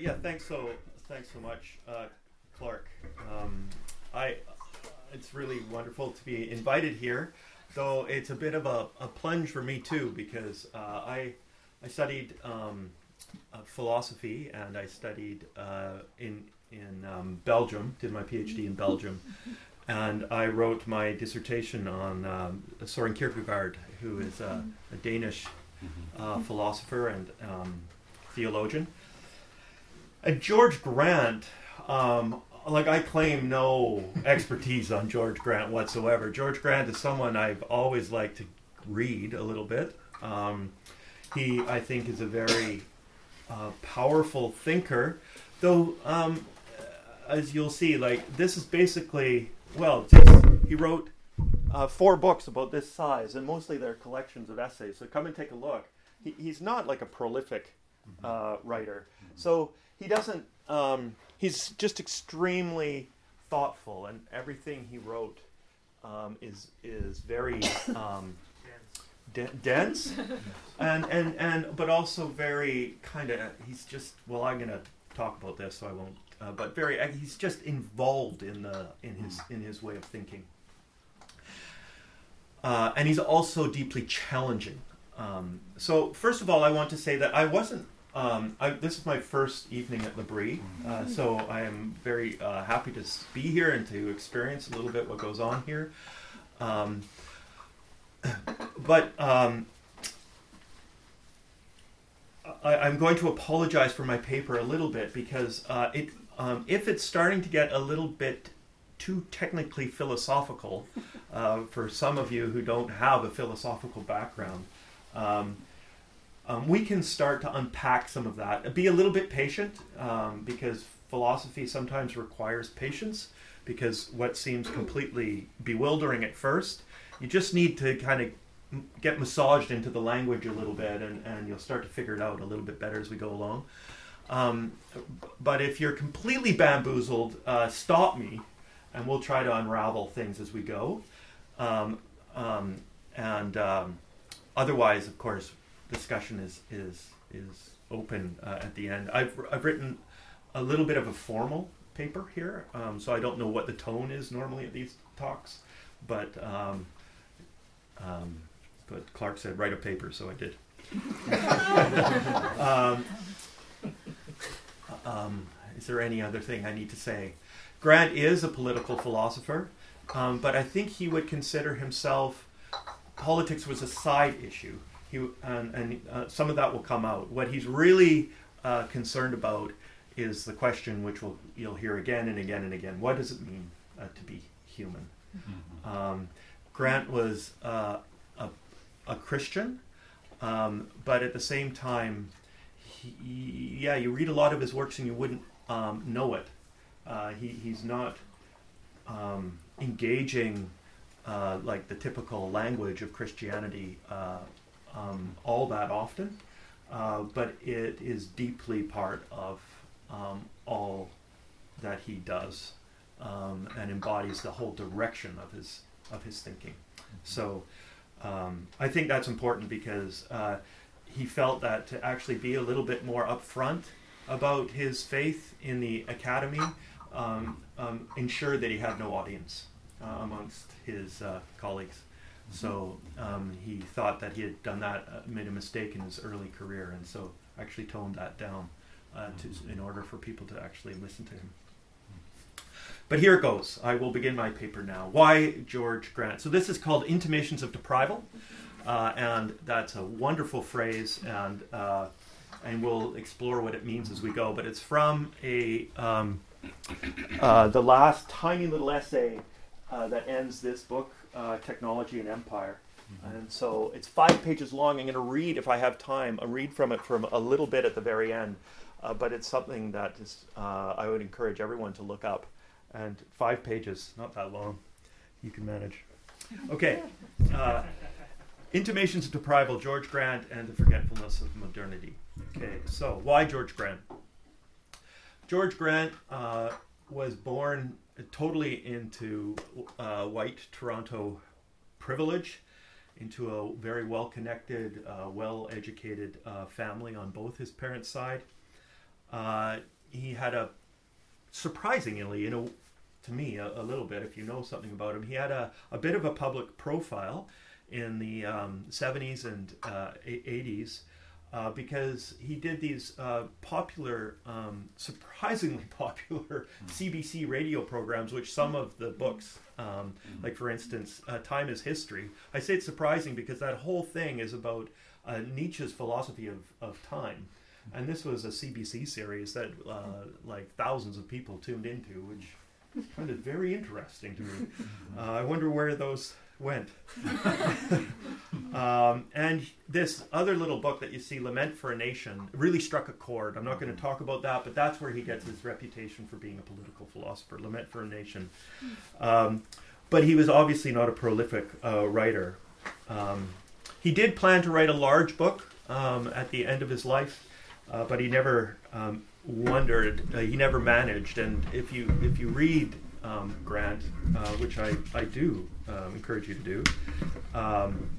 yeah, thanks so thanks so much, uh, Clark. Um, I it's really wonderful to be invited here, though it's a bit of a, a plunge for me too because uh, I I studied um, uh, philosophy and I studied uh, in in um, Belgium, did my PhD in Belgium, and I wrote my dissertation on um, Soren Kierkegaard, who is a, a Danish uh, philosopher and um, theologian. And George Grant, um, like I claim no expertise on George Grant whatsoever. George Grant is someone I've always liked to read a little bit. Um, he, I think, is a very uh, powerful thinker, though. Um, as you'll see, like this is basically well, just, he wrote uh, four books about this size, and mostly they're collections of essays. So come and take a look. He, he's not like a prolific uh, writer, so he doesn't. Um, he's just extremely thoughtful, and everything he wrote um, is is very um, de- dense, and and and but also very kind of. He's just well. I'm gonna talk about this, so I won't. Uh, but very, he's just involved in the in his in his way of thinking, uh, and he's also deeply challenging. Um, so first of all, I want to say that I wasn't um, I, this is my first evening at L'Abri, uh, so I am very uh, happy to be here and to experience a little bit what goes on here. Um, but um, I, am going to apologize for my paper a little bit because uh, it, um, if it's starting to get a little bit too technically philosophical uh, for some of you who don't have a philosophical background. Um, um, we can start to unpack some of that. Be a little bit patient um, because philosophy sometimes requires patience because what seems completely bewildering at first, you just need to kind of get massaged into the language a little bit and, and you'll start to figure it out a little bit better as we go along. Um, but if you're completely bamboozled, uh, stop me and we'll try to unravel things as we go. Um, um, and um, otherwise, of course, discussion is is is open uh, at the end. I've I've written a little bit of a formal paper here, um, so I don't know what the tone is normally at these talks, but um, um, but Clark said write a paper, so I did. Um, um, is there any other thing I need to say? Grant is a political philosopher, um, but I think he would consider himself politics was a side issue he and, and uh, some of that will come out. What he's really uh, concerned about is the question, which will you'll hear again and again and again: What does it mean uh, to be human? Mm-hmm. Um, Grant was uh, a, a Christian, um, but at the same time, he, yeah, you read a lot of his works and you wouldn't um, know it. Uh, he, he's not um, engaging uh, like the typical language of Christianity uh, um, all that often, uh, but it is deeply part of um, all that he does um, and embodies the whole direction of his of his thinking. So um, I think that's important because uh, he felt that to actually be a little bit more upfront about his faith in the academy um, um, ensured that he had no audience uh, amongst his uh, colleagues. So um, he thought that he had done that, uh, made a mistake in his early career, and so actually toned that down uh, to, in order for people to actually listen to him. But here it goes. I will begin my paper now. Why George Grant? So this is called Intimations of Deprival, uh, and that's a wonderful phrase, and uh, and we'll explore what it means as we go. But it's from a um, uh, the last tiny little essay uh, that ends this book uh, Technology and Empire. Mm-hmm. And so it's five pages long. I'm going to read, if I have time, I'll read from it from a little bit at the very end. Uh, but it's something that is, uh, I would encourage everyone to look up. And five pages, not that long. You can manage. Okay. Uh, Intimations of Deprival, George Grant and the Forgetfulness of Modernity. Okay, so why George Grant? George Grant uh, was born totally into uh, white Toronto privilege, into a very well connected, uh, well educated uh, family on both his parents' side. Uh, he had a surprisingly, you know, to me a, a, little bit if you know something about him. He had a, a bit of a public profile in the um, 70s and uh, 80s uh, because he did these uh, popular, um, surprisingly popular CBC hmm. radio programs, which some of the books, um, hmm. like for instance, uh, Time as History. I say it's surprising because that whole thing is about uh, Nietzsche's philosophy of, of time. And this was a CBC series that uh, like thousands of people tuned into, which found it very interesting to me. Uh, I wonder where those went. um, and this other little book that you see, Lament for a Nation, really struck a chord. I'm not going to talk about that, but that's where he gets his reputation for being a political philosopher. Lament for a Nation. Um, but he was obviously not a prolific uh, writer. Um, he did plan to write a large book um, at the end of his life, uh, but he never um, wondered. Uh, he never managed. And if you if you read um, Grant, uh, which I I do um, encourage you to do, um,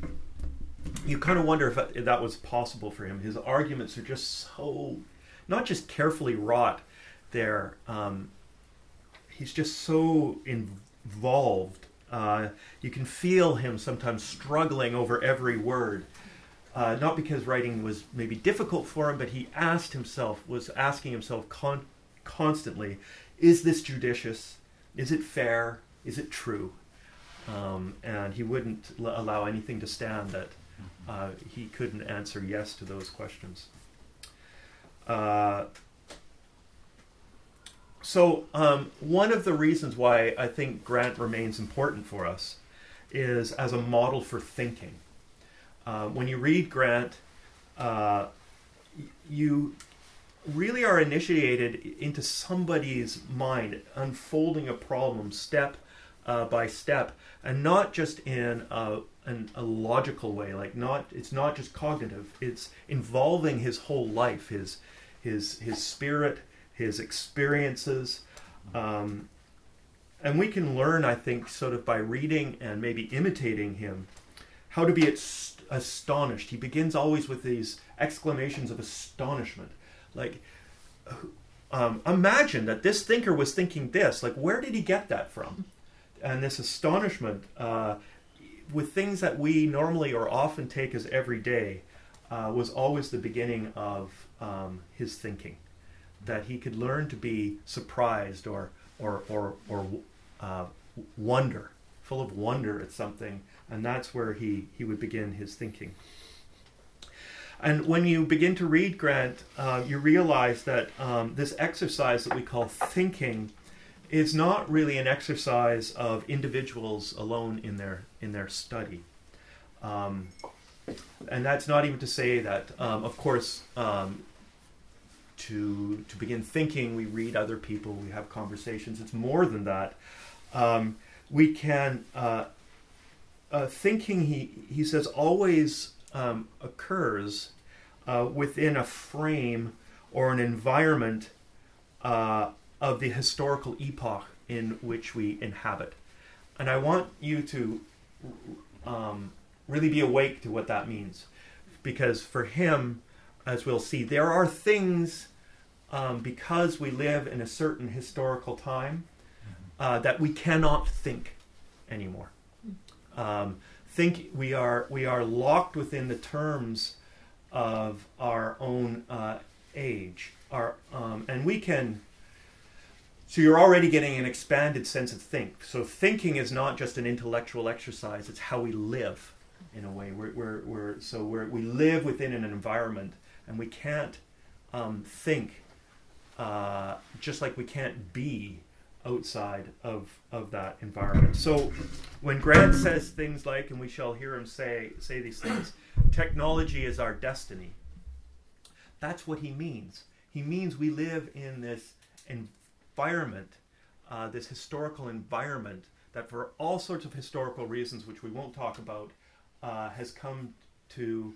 you kind of wonder if that, if that, was possible for him. His arguments are just so not just carefully wrought. There, um, he's just so involved. Uh, you can feel him sometimes struggling over every word uh, not because writing was maybe difficult for him, but he asked himself, was asking himself con- constantly, is this judicious? Is it fair? Is it true? Um, and he wouldn't l- allow anything to stand that uh, he couldn't answer yes to those questions. Uh, so, um, one of the reasons why I think Grant remains important for us is as a model for thinking. Uh, when you read Grant, uh, you really are initiated into somebody's mind, unfolding a problem step uh, by step, and not just in a, an, a logical way. Like not, it's not just cognitive. It's involving his whole life, his his his spirit, his experiences. Um, and we can learn, I think, sort of by reading and maybe imitating him, how to be at astonished. He begins always with these exclamations of astonishment. Like, um, imagine that this thinker was thinking this. Like, where did he get that from? And this astonishment uh, with things that we normally or often take as everyday uh, was always the beginning of um, his thinking. That he could learn to be surprised or or or, or uh, wonder, full of wonder at something and that's where he, he would begin his thinking. And when you begin to read Grant, uh, you realize that um, this exercise that we call thinking is not really an exercise of individuals alone in their in their study. Um, and that's not even to say that, um, of course, um, to to begin thinking, we read other people, we have conversations. It's more than that. Um, we can uh, uh, thinking he he says always um, occurs uh, within a frame or an environment uh, of the historical epoch in which we inhabit, and I want you to um, really be awake to what that means, because for him, as we'll see, there are things um, because we live in a certain historical time mm-hmm. uh, that we cannot think anymore. Um, think we are we are locked within the terms of our own uh, age. Our um, and we can. So you're already getting an expanded sense of think. So thinking is not just an intellectual exercise; it's how we live, in a way. We're, we're, we're so we're, we live within an environment, and we can't um, think uh, just like we can't be outside of, of that environment. So when Grant says things like, and we shall hear him say, say these things, technology is our destiny, that's what he means. He means we live in this environment, uh, this historical environment that, for all sorts of historical reasons, which we won't talk about, uh, has come to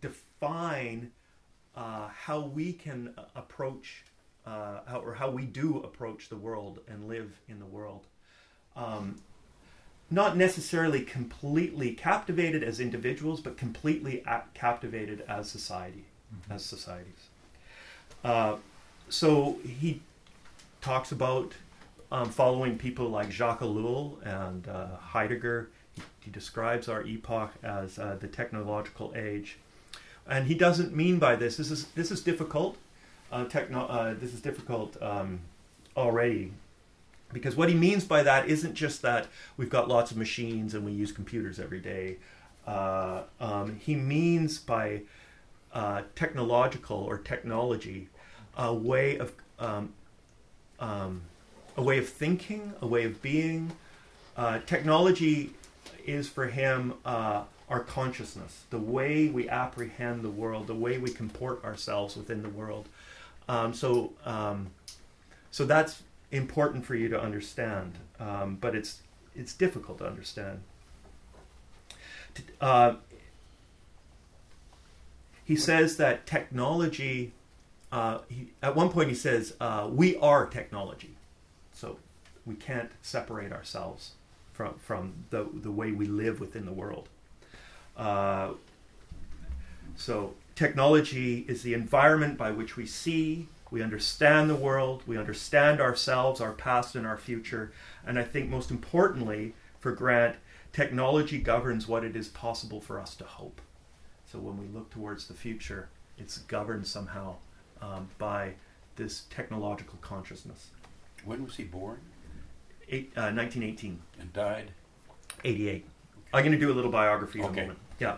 define uh, how we can approach uh, how, or how we do approach the world and live in the world. Um, not necessarily completely captivated as individuals, but completely captivated as society, mm-hmm. as societies. Uh, so he talks about um, following people like Jacques Ellul and uh, Heidegger. He, he, describes our epoch as uh, the technological age, and he doesn't mean by this. This is this is difficult. Uh, techno, uh, this is difficult um, already because what he means by that isn't just that we've got lots of machines and we use computers every day. Uh, um, he means by uh, technological or technology a way of um, um, a way of thinking, a way of being. Uh, technology is for him uh, our consciousness, the way we apprehend the world, the way we comport ourselves within the world. Um, so, um, so that's important for you to understand, um, but it's it's difficult to understand. Uh, he says that technology. Uh, he, at one point, he says uh, we are technology, so we can't separate ourselves from from the the way we live within the world. Uh, so technology is the environment by which we see, we understand the world, we understand ourselves, our past, and our future. And I think most importantly for Grant, technology governs what it is possible for us to hope. So when we look towards the future, it's governed somehow um, by this technological consciousness. When was he born? Eight, uh, 1918. And died? 88. Okay. I'm going to do a little biography in okay. a moment. Yeah.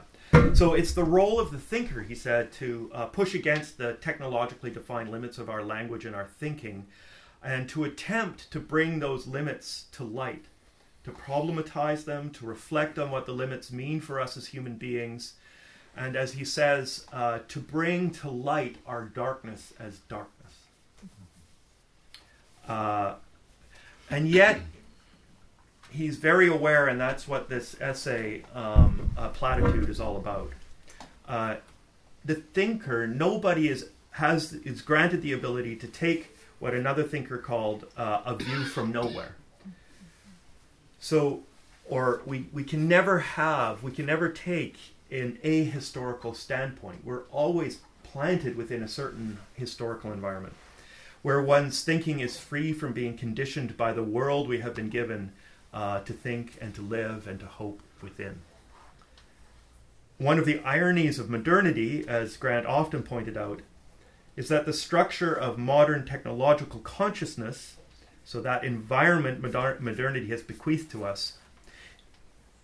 So it's the role of the thinker, he said, to uh, push against the technologically defined limits of our language and our thinking, and to attempt to bring those limits to light, to problematize them, to reflect on what the limits mean for us as human beings, and as he says, uh, to bring to light our darkness as darkness. Uh, and yet, he's very aware, and that's what this essay, um, uh, Platitude, is all about. Uh, the thinker, nobody is has is granted the ability to take what another thinker called uh, a view from nowhere. So, or we, we can never have, we can never take an ahistorical standpoint. We're always planted within a certain historical environment where one's thinking is free from being conditioned by the world we have been given uh, to think and to live and to hope within. One of the ironies of modernity, as Grant often pointed out, is that the structure of modern technological consciousness, so that environment modernity has bequeathed to us,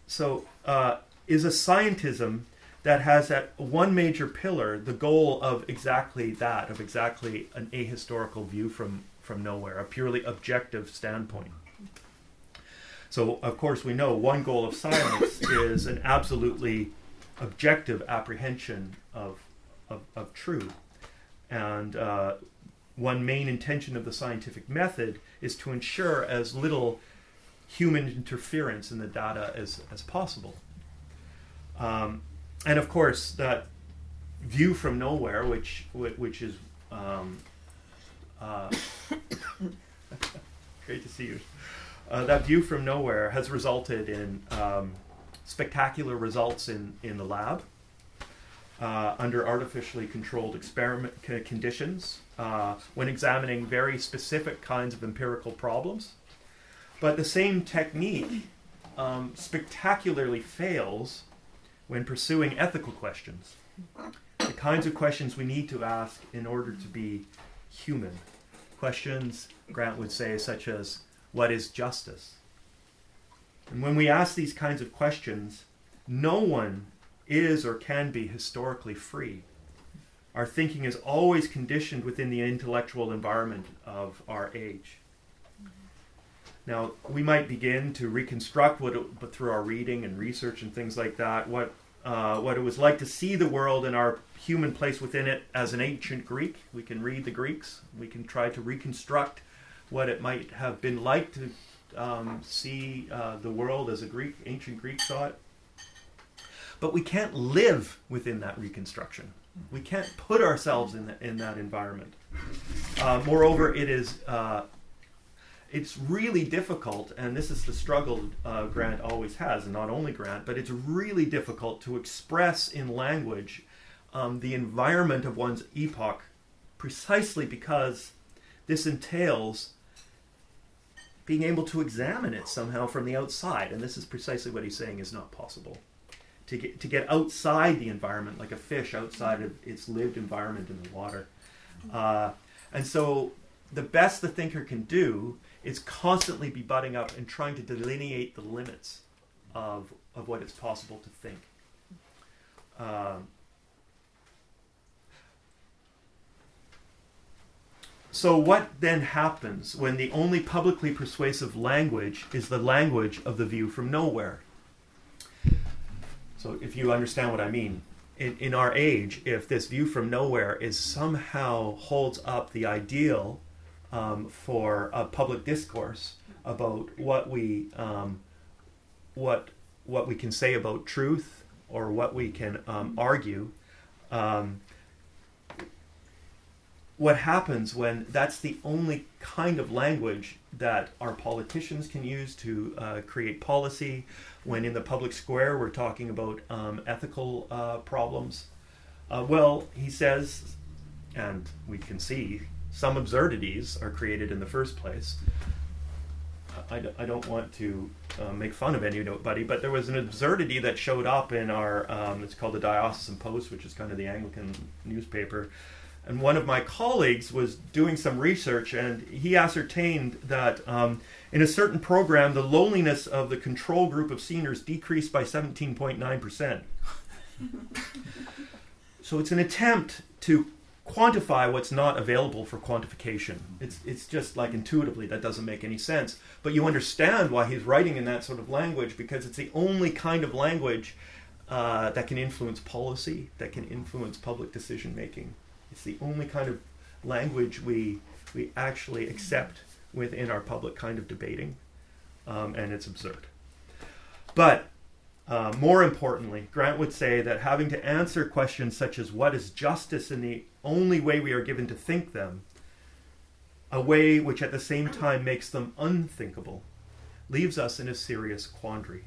so uh, is a scientism that has at one major pillar the goal of exactly that, of exactly an ahistorical view from, from nowhere, a purely objective standpoint. So, of course, we know one goal of science is an absolutely objective apprehension of, of, of truth. And uh, one main intention of the scientific method is to ensure as little human interference in the data as, as possible. Um, and of course, that view from nowhere, which, which is um, uh, great to see you uh, that view from nowhere has resulted in um, spectacular results in, in the lab uh, under artificially controlled experiment conditions uh, when examining very specific kinds of empirical problems. But the same technique um, spectacularly fails when pursuing ethical questions, the kinds of questions we need to ask in order to be human. Questions, Grant would say, such as what is justice? And when we ask these kinds of questions, no one is or can be historically free. Our thinking is always conditioned within the intellectual environment of our age. Now, we might begin to reconstruct what it, but through our reading and research and things like that, what uh, what it was like to see the world and our human place within it as an ancient Greek. We can read the Greeks. We can try to reconstruct what it might have been like to um, see uh, the world as a Greek, ancient Greek saw it. But we can't live within that reconstruction. We can't put ourselves in, the, in that environment. Uh, moreover, it is uh, it's really difficult, and this is the struggle uh, Grant always has, and not only Grant, but it's really difficult to express in language um, the environment of one's epoch precisely because this entails being able to examine it somehow from the outside. And this is precisely what he's saying is not possible. To get, to get outside the environment, like a fish outside of its lived environment in the water. Uh, and so the best the thinker can do is constantly be butting up and trying to delineate the limits of, of what it's possible to think. Um, so, what then happens when the only publicly persuasive language is the language of the view from nowhere? So, if you understand what I mean, in, in our age, if this view from nowhere is somehow holds up the ideal um, for a public discourse about what we um, what what we can say about truth or what we can um, argue. What happens when that's the only kind of language that our politicians can use to uh, create policy? When in the public square we're talking about um, ethical uh, problems? Uh, well, he says, and we can see some absurdities are created in the first place. I, I don't want to uh, make fun of anybody, but there was an absurdity that showed up in our, um, it's called the Diocesan Post, which is kind of the Anglican newspaper. And one of my colleagues was doing some research, and he ascertained that um, in a certain program, the loneliness of the control group of seniors decreased by 17.9%. so it's an attempt to quantify what's not available for quantification. It's it's just like intuitively that doesn't make any sense. But you understand why he's writing in that sort of language because it's the only kind of language uh, that can influence policy, that can influence public decision making. It's the only kind of language we we actually accept within our public kind of debating, um, and it's absurd. But uh, more importantly, Grant would say that having to answer questions such as what is justice in the only way we are given to think them, a way which at the same time makes them unthinkable, leaves us in a serious quandary.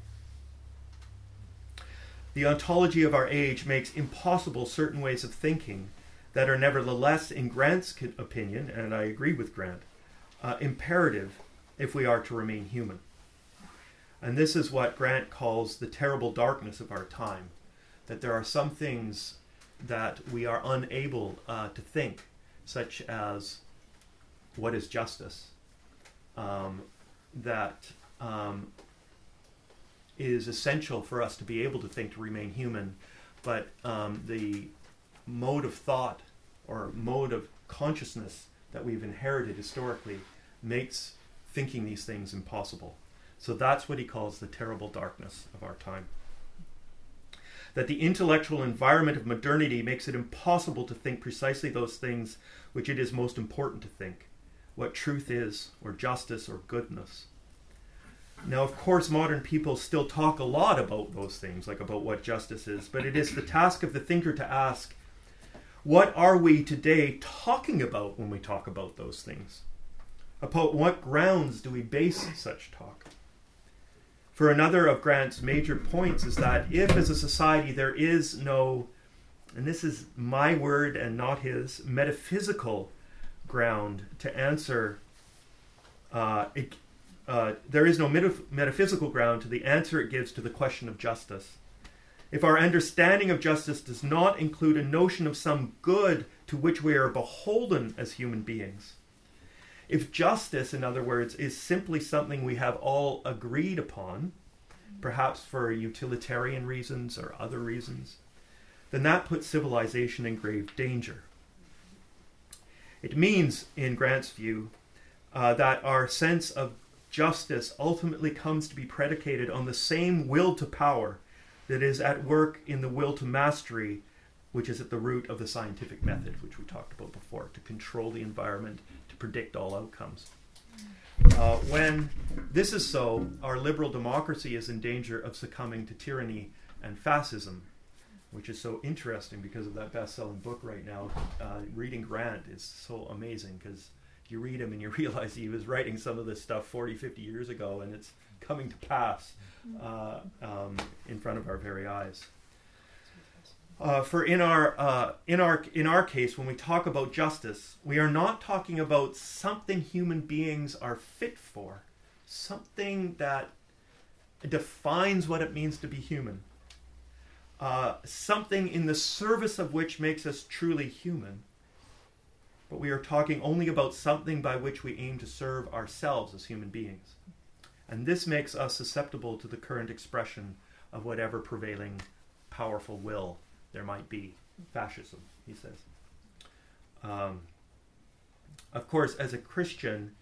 The ontology of our age makes impossible certain ways of thinking that are nevertheless, in Grant's opinion, and I agree with Grant, uh, imperative if we are to remain human. And this is what Grant calls the terrible darkness of our time that there are some things that we are unable uh, to think, such as what is justice, um, that um, is essential for us to be able to think to remain human, but um, the mode of thought or mode of consciousness that we've inherited historically makes thinking these things impossible. So that's what he calls the terrible darkness of our time. That the intellectual environment of modernity makes it impossible to think precisely those things which it is most important to think what truth is, or justice, or goodness. Now, of course, modern people still talk a lot about those things, like about what justice is, but it is the task of the thinker to ask, what are we today talking about when we talk about those things? Upon what grounds do we base such talk? For another of Grant's major points is that if, as a society, there is no, and this is my word and not his, metaphysical ground to answer, uh, it, uh, there is no metaph- metaphysical ground to the answer it gives to the question of justice. If our understanding of justice does not include a notion of some good to which we are beholden as human beings, if justice, in other words, is simply something we have all agreed upon, perhaps for utilitarian reasons or other reasons, then that puts civilization in grave danger. It means, in Grant's view, uh, that our sense of justice ultimately comes to be predicated on the same will to power that is at work in the will to mastery, which is at the root of the scientific method, which we talked about before, to control the environment to predict all outcomes. Uh, when this is so, our liberal democracy is in danger of succumbing to tyranny and fascism, which is so interesting because of that best-selling book right now. Uh, reading Grant is so amazing because you read him and you realize he was writing some of this stuff 40, 50 years ago, and it's coming to pass uh, um, in front of our very eyes. Uh, for in our uh, in our in our case, when we talk about justice, we are not talking about something human beings are fit for, something that defines what it means to be human, uh, something in the service of which makes us truly human. But we are talking only about something by which we aim to serve ourselves as human beings, and this makes us susceptible to the current expression of whatever prevailing powerful will there might be fascism, he says. Um, of course, as a Christian,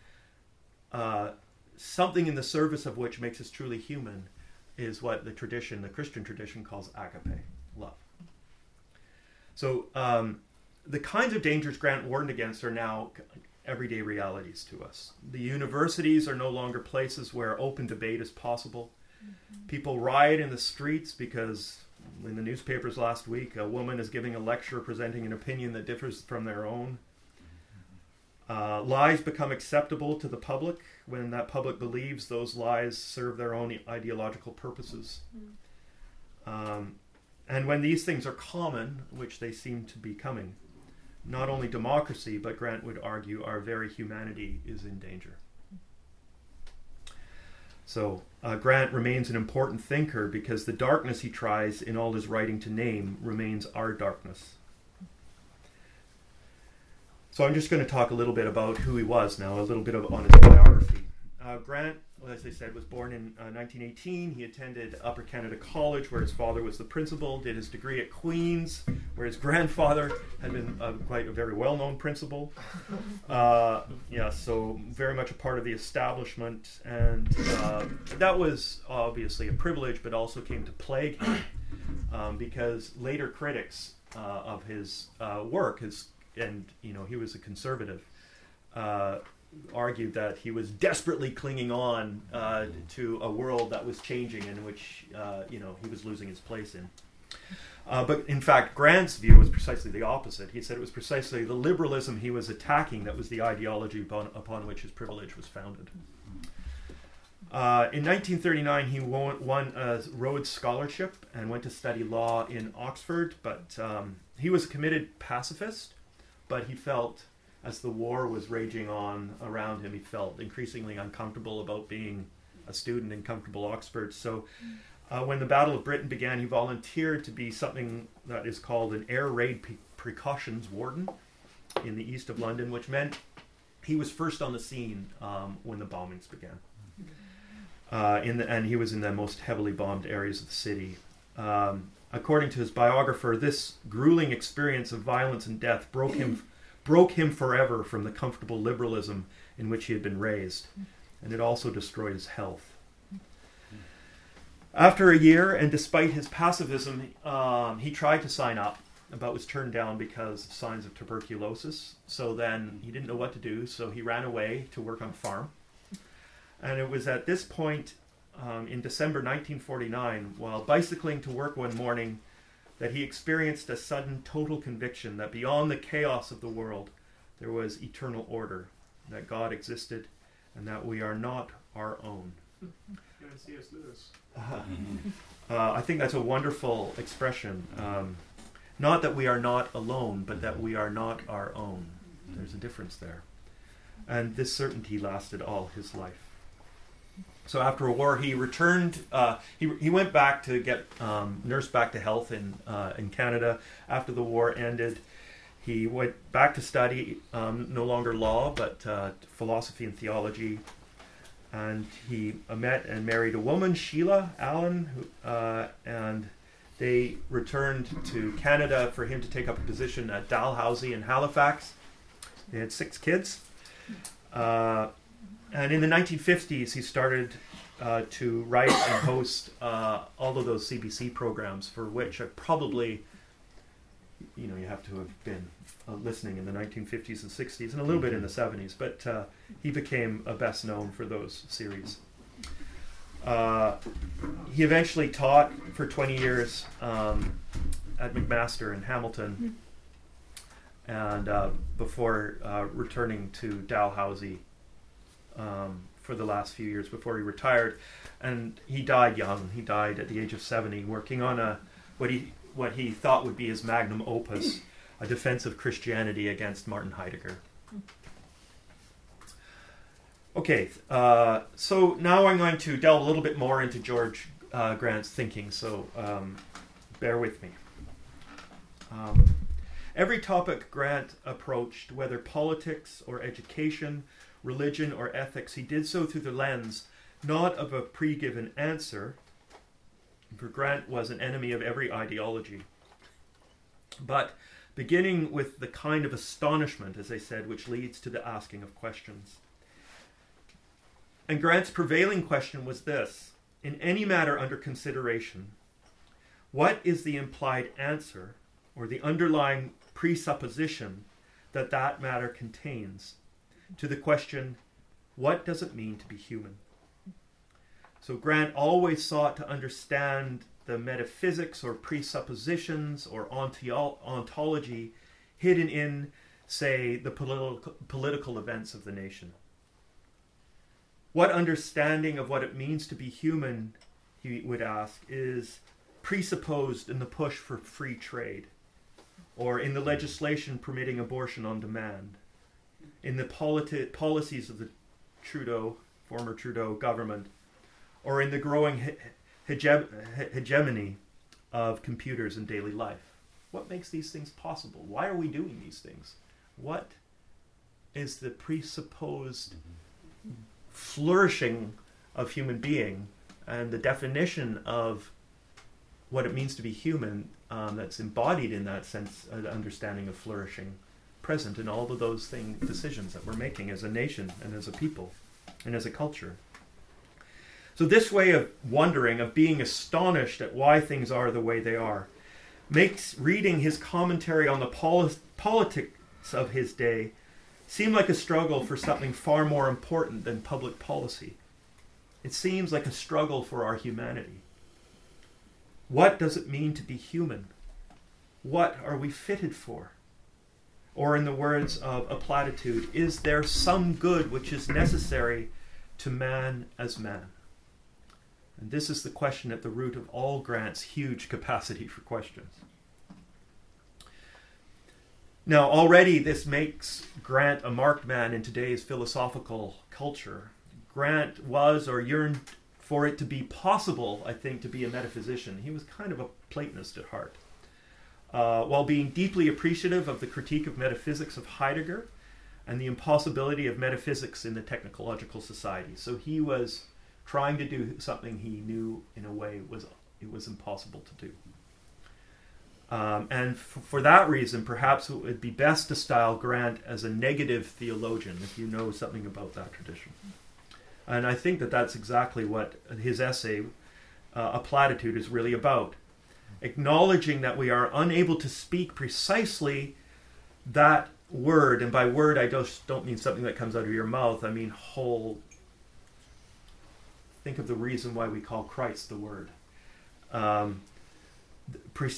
uh, something in the service of which makes us truly human is what the tradition, the Christian tradition, calls agape, love. So, um, the kinds of dangers Grant warned against are now everyday realities to us. The universities are no longer places where open debate is possible. Mm-hmm. People riot in the streets because in the newspapers last week, a woman is giving a lecture presenting an opinion that differs from their own. Uh, lies become acceptable to the public when that public believes those lies serve their own ideological purposes. Mm. Um, and when these things are common, which they seem to be coming, not only democracy, but Grant would argue our very humanity is in danger. So uh, Grant remains an important thinker because the darkness he tries in all his writing to name remains our darkness. So I'm just going to talk a little bit about who he was now, a little bit of, on his biography. Uh, Grant as I said, was born in uh, 1918. He attended Upper Canada College, where his father was the principal. Did his degree at Queen's, where his grandfather had been uh, quite a very well-known principal. Uh, yeah, so very much a part of the establishment, and uh, that was obviously a privilege, but also came to plague him um, because later critics uh, of his uh, work, his and you know he was a conservative argued that he was desperately clinging on uh, to a world that was changing in which uh, you know he was losing his place in. Uh, but in fact, Grant's view was precisely the opposite. He said it was precisely the liberalism he was attacking that was the ideology upon, upon which his privilege was founded. Uh, in 1939, he won, won, a Rhodes Scholarship and went to study law in Oxford. But um, he was a committed pacifist, but he felt as the war was raging on around him, he felt increasingly uncomfortable about being a student in comfortable Oxford. So, uh, when the Battle of Britain began, he volunteered to be something that is called an air raid pre- precautions warden in the east of London, which meant he was first on the scene um, when the bombings began. Uh, in the, and he was in the most heavily bombed areas of the city. Um, according to his biographer, this grueling experience of violence and death broke him broke him forever from the comfortable liberalism in which he had been raised, and it also destroyed his health. After a year, and despite his pacifism, um, he tried to sign up, but was turned down because of signs of tuberculosis. So then he didn't know what to do, so he ran away to work on a farm. And it was at this point um, in December 1949, while bicycling to work one morning, that he experienced a sudden total conviction that beyond the chaos of the world there was eternal order, that God existed, and that we are not our own. Uh, uh, I think that's a wonderful expression. Um, not that we are not alone, but that we are not our own. There's a difference there. And this certainty lasted all his life. So after a war, he returned. Uh, he, he went back to get um, nursed back to health in uh, in Canada. After the war ended, he went back to study um, no longer law but uh, philosophy and theology. And he met and married a woman, Sheila Allen, who, uh, and they returned to Canada for him to take up a position at Dalhousie in Halifax. They had six kids. And in the 1950s, he started uh, to write and host uh, all of those CBC programs, for which I probably, you know, you have to have been uh, listening in the 1950s and 60s, and a little bit in the 70s. But uh, he became best known for those series. Uh, he eventually taught for 20 years um, at McMaster in Hamilton, and uh, before returning to Dalhousie um, for the last few years before he retired, and he died young. He died at the age of seventy, working on a what he what he thought would be his magnum opus, A Defense of Christianity Against Martin Heidegger. Okay, uh, so now I'm going to delve a little bit more into George uh, Grant's thinking, so um, bear with me. Um, every topic Grant approached, whether politics or education, religion or ethics, he did so through the lens not of a pre given answer, for Grant was an enemy of every ideology, but beginning with the kind of astonishment, as I said, which leads to the asking of questions. And Grant's prevailing question was this In any matter under consideration, what is the implied answer or the underlying presupposition that that matter contains to the question, what does it mean to be human? So Grant always sought to understand the metaphysics or presuppositions or ontology hidden in, say, the political, political events of the nation. What understanding of what it means to be human, he would ask, is presupposed in the push for free trade, or in the legislation permitting abortion on demand, in the politi- policies of the Trudeau, former Trudeau government, or in the growing he- hege- hegemony of computers in daily life. What makes these things possible? Why are we doing these things? What is the presupposed flourishing of human being and the definition of what it means to be human um, that's embodied in that sense, uh, understanding of flourishing, present in all of those thing, decisions that we're making as a nation and as a people and as a culture. So, this way of wondering, of being astonished at why things are the way they are, makes reading his commentary on the poli- politics of his day seem like a struggle for something far more important than public policy. It seems like a struggle for our humanity. What does it mean to be human? What are we fitted for? Or, in the words of a platitude, is there some good which is necessary to man as man? And this is the question at the root of all Grant's huge capacity for questions. Now, already this makes Grant a marked man in today's philosophical culture. Grant was or yearned for it to be possible, I think, to be a metaphysician. He was kind of a Platonist at heart. Uh, while being deeply appreciative of the critique of metaphysics of Heidegger and the impossibility of metaphysics in the technological society. So he was trying to do something he knew in a way was it was impossible to do. Um, and f- for that reason, perhaps it would be best to style Grant as a negative theologian if you know something about that tradition. And I think that that's exactly what his essay, uh, A Platitude, is really about. Acknowledging that we are unable to speak precisely that word, and by word I just don't mean something that comes out of your mouth, I mean whole. Think of the reason why we call Christ the Word. Um,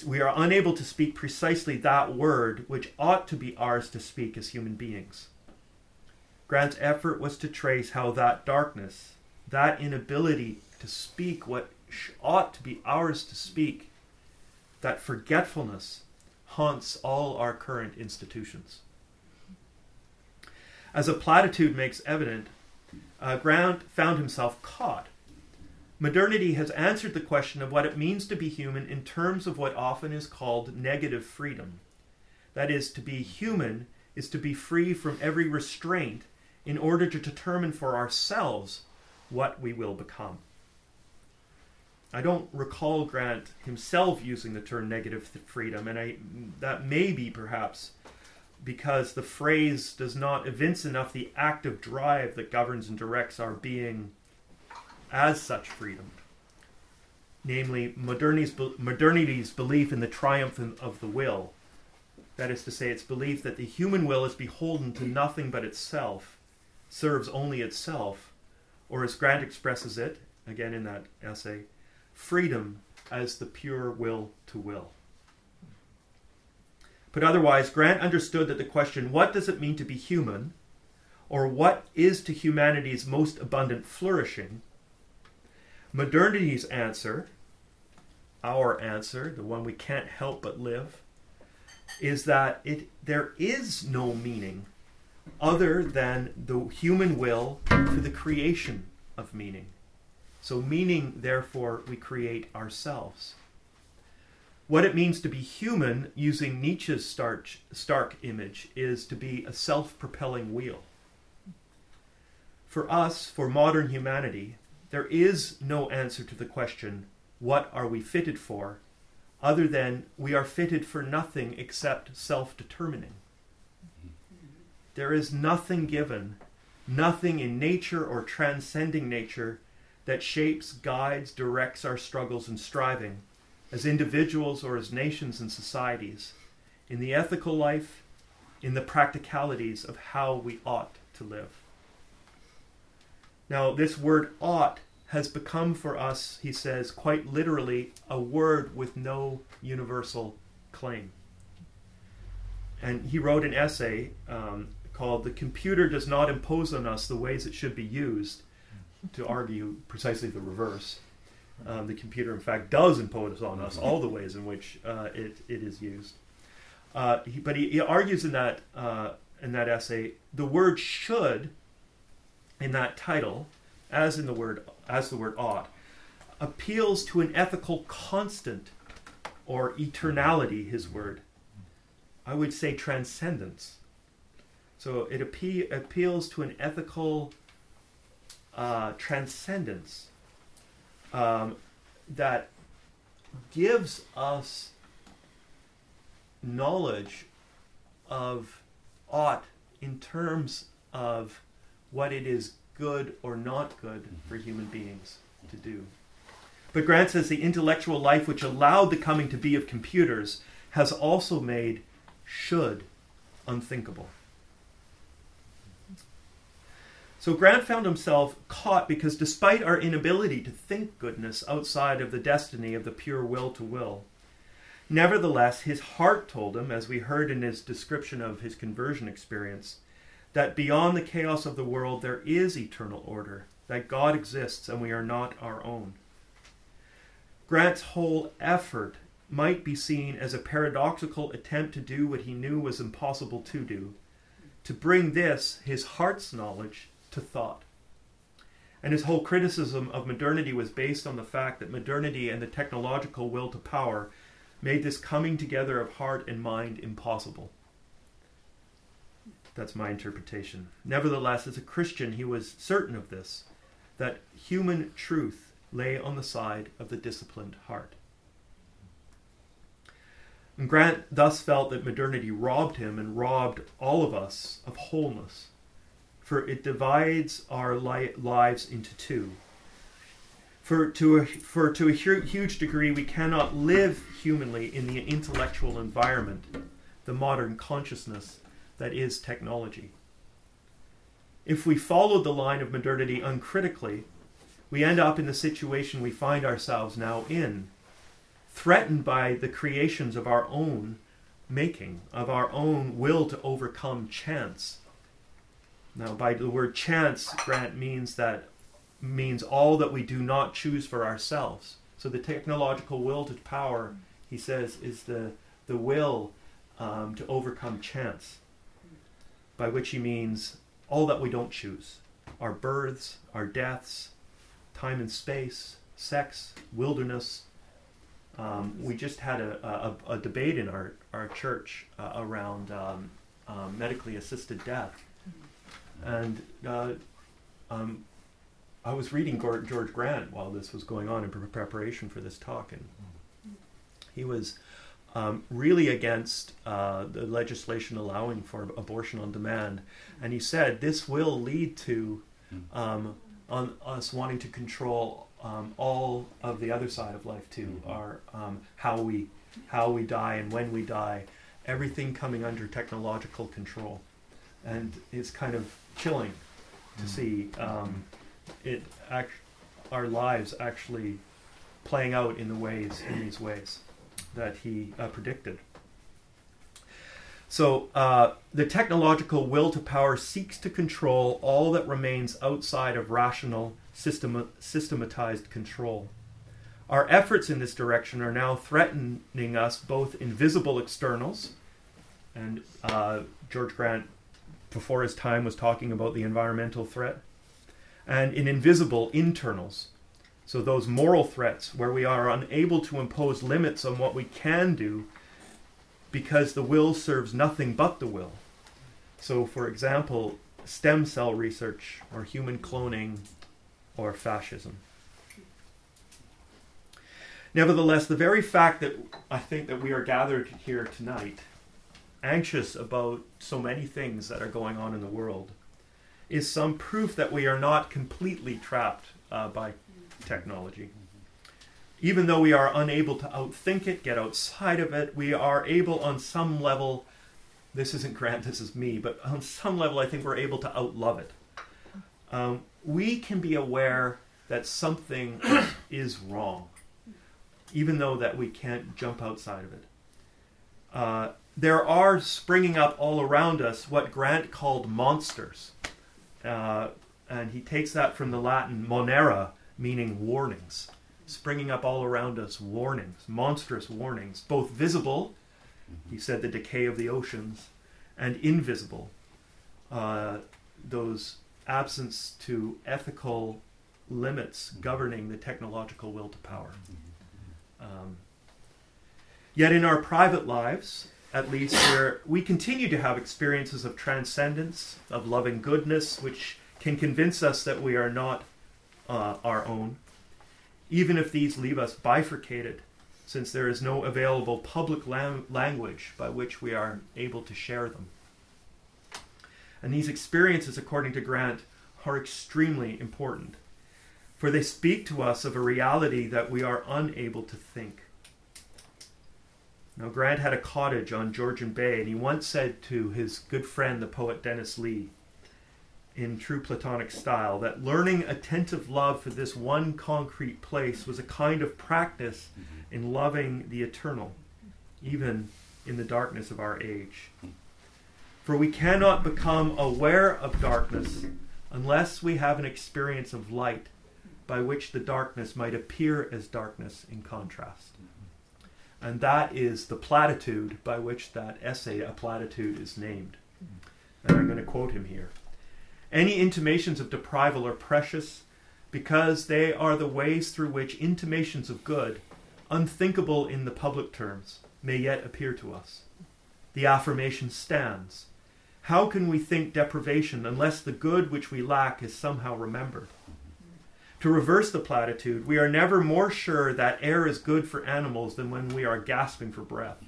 we are unable to speak precisely that word which ought to be ours to speak as human beings. Grant's effort was to trace how that darkness, that inability to speak what ought to be ours to speak, that forgetfulness haunts all our current institutions. As a platitude makes evident, uh, Grant found himself caught Modernity has answered the question of what it means to be human in terms of what often is called negative freedom. That is, to be human is to be free from every restraint in order to determine for ourselves what we will become. I don't recall Grant himself using the term negative freedom, and I, that may be perhaps because the phrase does not evince enough the active drive that governs and directs our being as such freedom, namely modernity's, modernity's belief in the triumph of the will. That is to say, its belief that the human will is beholden to nothing but itself, serves only itself, or as Grant expresses it, again in that essay, freedom as the pure will to will. But otherwise, Grant understood that the question, what does it mean to be human, or what is to humanity's most abundant flourishing, Modernity's answer, our answer, the one we can't help but live, is that it there is no meaning other than the human will to the creation of meaning. So, meaning, therefore, we create ourselves. What it means to be human, using Nietzsche's stark, stark image, is to be a self propelling wheel. For us, for modern humanity, there is no answer to the question, what are we fitted for, other than we are fitted for nothing except self determining. There is nothing given, nothing in nature or transcending nature that shapes, guides, directs our struggles and striving, as individuals or as nations and societies, in the ethical life, in the practicalities of how we ought to live. Now, this word ought has become for us, he says, quite literally, a word with no universal claim. And he wrote an essay um, called The Computer Does Not Impose on Us the Ways It Should Be Used, to argue precisely the reverse. Um, the computer, in fact, does impose on us all the ways in which uh, it, it is used. Uh, he, but he, he, argues in that, uh, in that essay the word should in that title, as in the word as the word ought, appeals to an ethical constant or eternality, his word. I would say transcendence. So it appe- appeals to an ethical uh, transcendence um, that gives us knowledge of ought in terms of what it is good or not good for human beings to do. But Grant says the intellectual life which allowed the coming to be of computers has also made should unthinkable. So Grant found himself caught because despite our inability to think goodness outside of the destiny of the pure will to will, nevertheless his heart told him, as we heard in his description of his conversion experience, that beyond the chaos of the world there is eternal order, that God exists and we are not our own. Grant's whole effort might be seen as a paradoxical attempt to do what he knew was impossible to do, to bring this, his heart's knowledge, to thought. And his whole criticism of modernity was based on the fact that modernity and the technological will to power made this coming together of heart and mind impossible. That's my interpretation. Nevertheless, as a Christian, he was certain of this that human truth lay on the side of the disciplined heart. And Grant thus felt that modernity robbed him and robbed all of us of wholeness, for it divides our li- lives into two. For to, a, for to a huge degree, we cannot live humanly in the intellectual environment, the modern consciousness that is technology. If we follow the line of modernity uncritically, we end up in the situation we find ourselves now in, threatened by the creations of our own making, of our own will to overcome chance. Now, by the word chance, Grant means that means all that we do not choose for ourselves. So the technological will to power, he says, is the the will um, to overcome chance by which he means all that we don't choose our births, our deaths, time and space, sex, wilderness. Um, we just had a, a, a, debate in our, our church uh, around um, um, medically assisted death. And uh, um, I was reading George Grant while this was going on in preparation for this talk, and he was um, really against uh, the legislation allowing for abortion on demand. And he said this will lead to um, on us wanting to control um, all of the other side of life too, mm-hmm. our um, how we how we die and when we die, everything coming under technological control, and it's kind of chilling to mm. see um, it act- our lives actually playing out in the ways in these ways that he uh, predicted. So, uh, the technological will to power seeks to control all that remains outside of rational, system- systematized control. Our efforts in this direction are now threatening us both in visible externals, and uh, George Grant, before his time, was talking about the environmental threat, and in invisible internals. So, those moral threats where we are unable to impose limits on what we can do because the will serves nothing but the will. So, for example, stem cell research or human cloning or fascism. Nevertheless, the very fact that I think that we are gathered here tonight, anxious about so many things that are going on in the world, is some proof that we are not completely trapped uh, by technology. Even though we are unable to outthink it, get outside of it, we are able on some level, this isn't Grant, this is me, but on some level, I think we're able to outlove it. Um, we can be aware that something is wrong, even though that we can't jump outside of it. Uh, there are springing up all around us what Grant called monsters. Uh, and he takes that from the Latin monere, meaning warnings. Springing up all around us, warnings, monstrous warnings, both visible, he said the decay of the oceans, and invisible, uh, those absence to ethical limits governing the technological will to power. Um, yet in our private lives, at least, where we continue to have experiences of transcendence, of loving goodness, which can convince us that we are not uh, our own, even if these leave us bifurcated, since there is no available public lam- language by which we are able to share them. And these experiences, according to Grant, are extremely important, for they speak to us of a reality that we are unable to think. Now, Grant had a cottage on Georgian Bay, and he once said to his good friend, the poet Dennis Lee, in true Platonic style, that learning attentive love for this one concrete place was a kind of practice mm-hmm. in loving the eternal, even in the darkness of our age. For we cannot become aware of darkness unless we have an experience of light by which the darkness might appear as darkness in contrast. And that is the platitude by which that essay, A Platitude, is named. And I'm going to quote him here. Any intimations of deprival are precious because they are the ways through which intimations of good, unthinkable in the public terms, may yet appear to us. The affirmation stands. How can we think deprivation unless the good which we lack is somehow remembered? To reverse the platitude, we are never more sure that air is good for animals than when we are gasping for breath.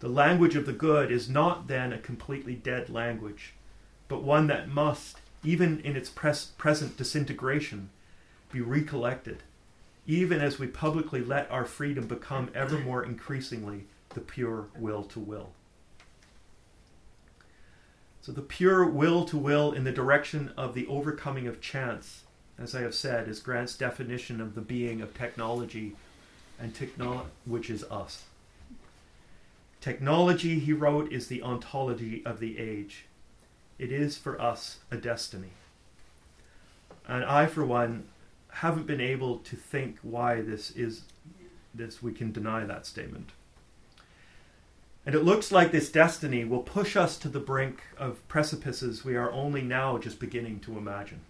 The language of the good is not then a completely dead language, but one that must, even in its pres- present disintegration, be recollected, even as we publicly let our freedom become ever more increasingly the pure will to will. So, the pure will to will in the direction of the overcoming of chance, as I have said, is Grant's definition of the being of technology, and technolo- which is us. Technology, he wrote, is the ontology of the age. It is for us a destiny. And I, for one, haven't been able to think why this is this we can deny that statement. And it looks like this destiny will push us to the brink of precipices we are only now just beginning to imagine.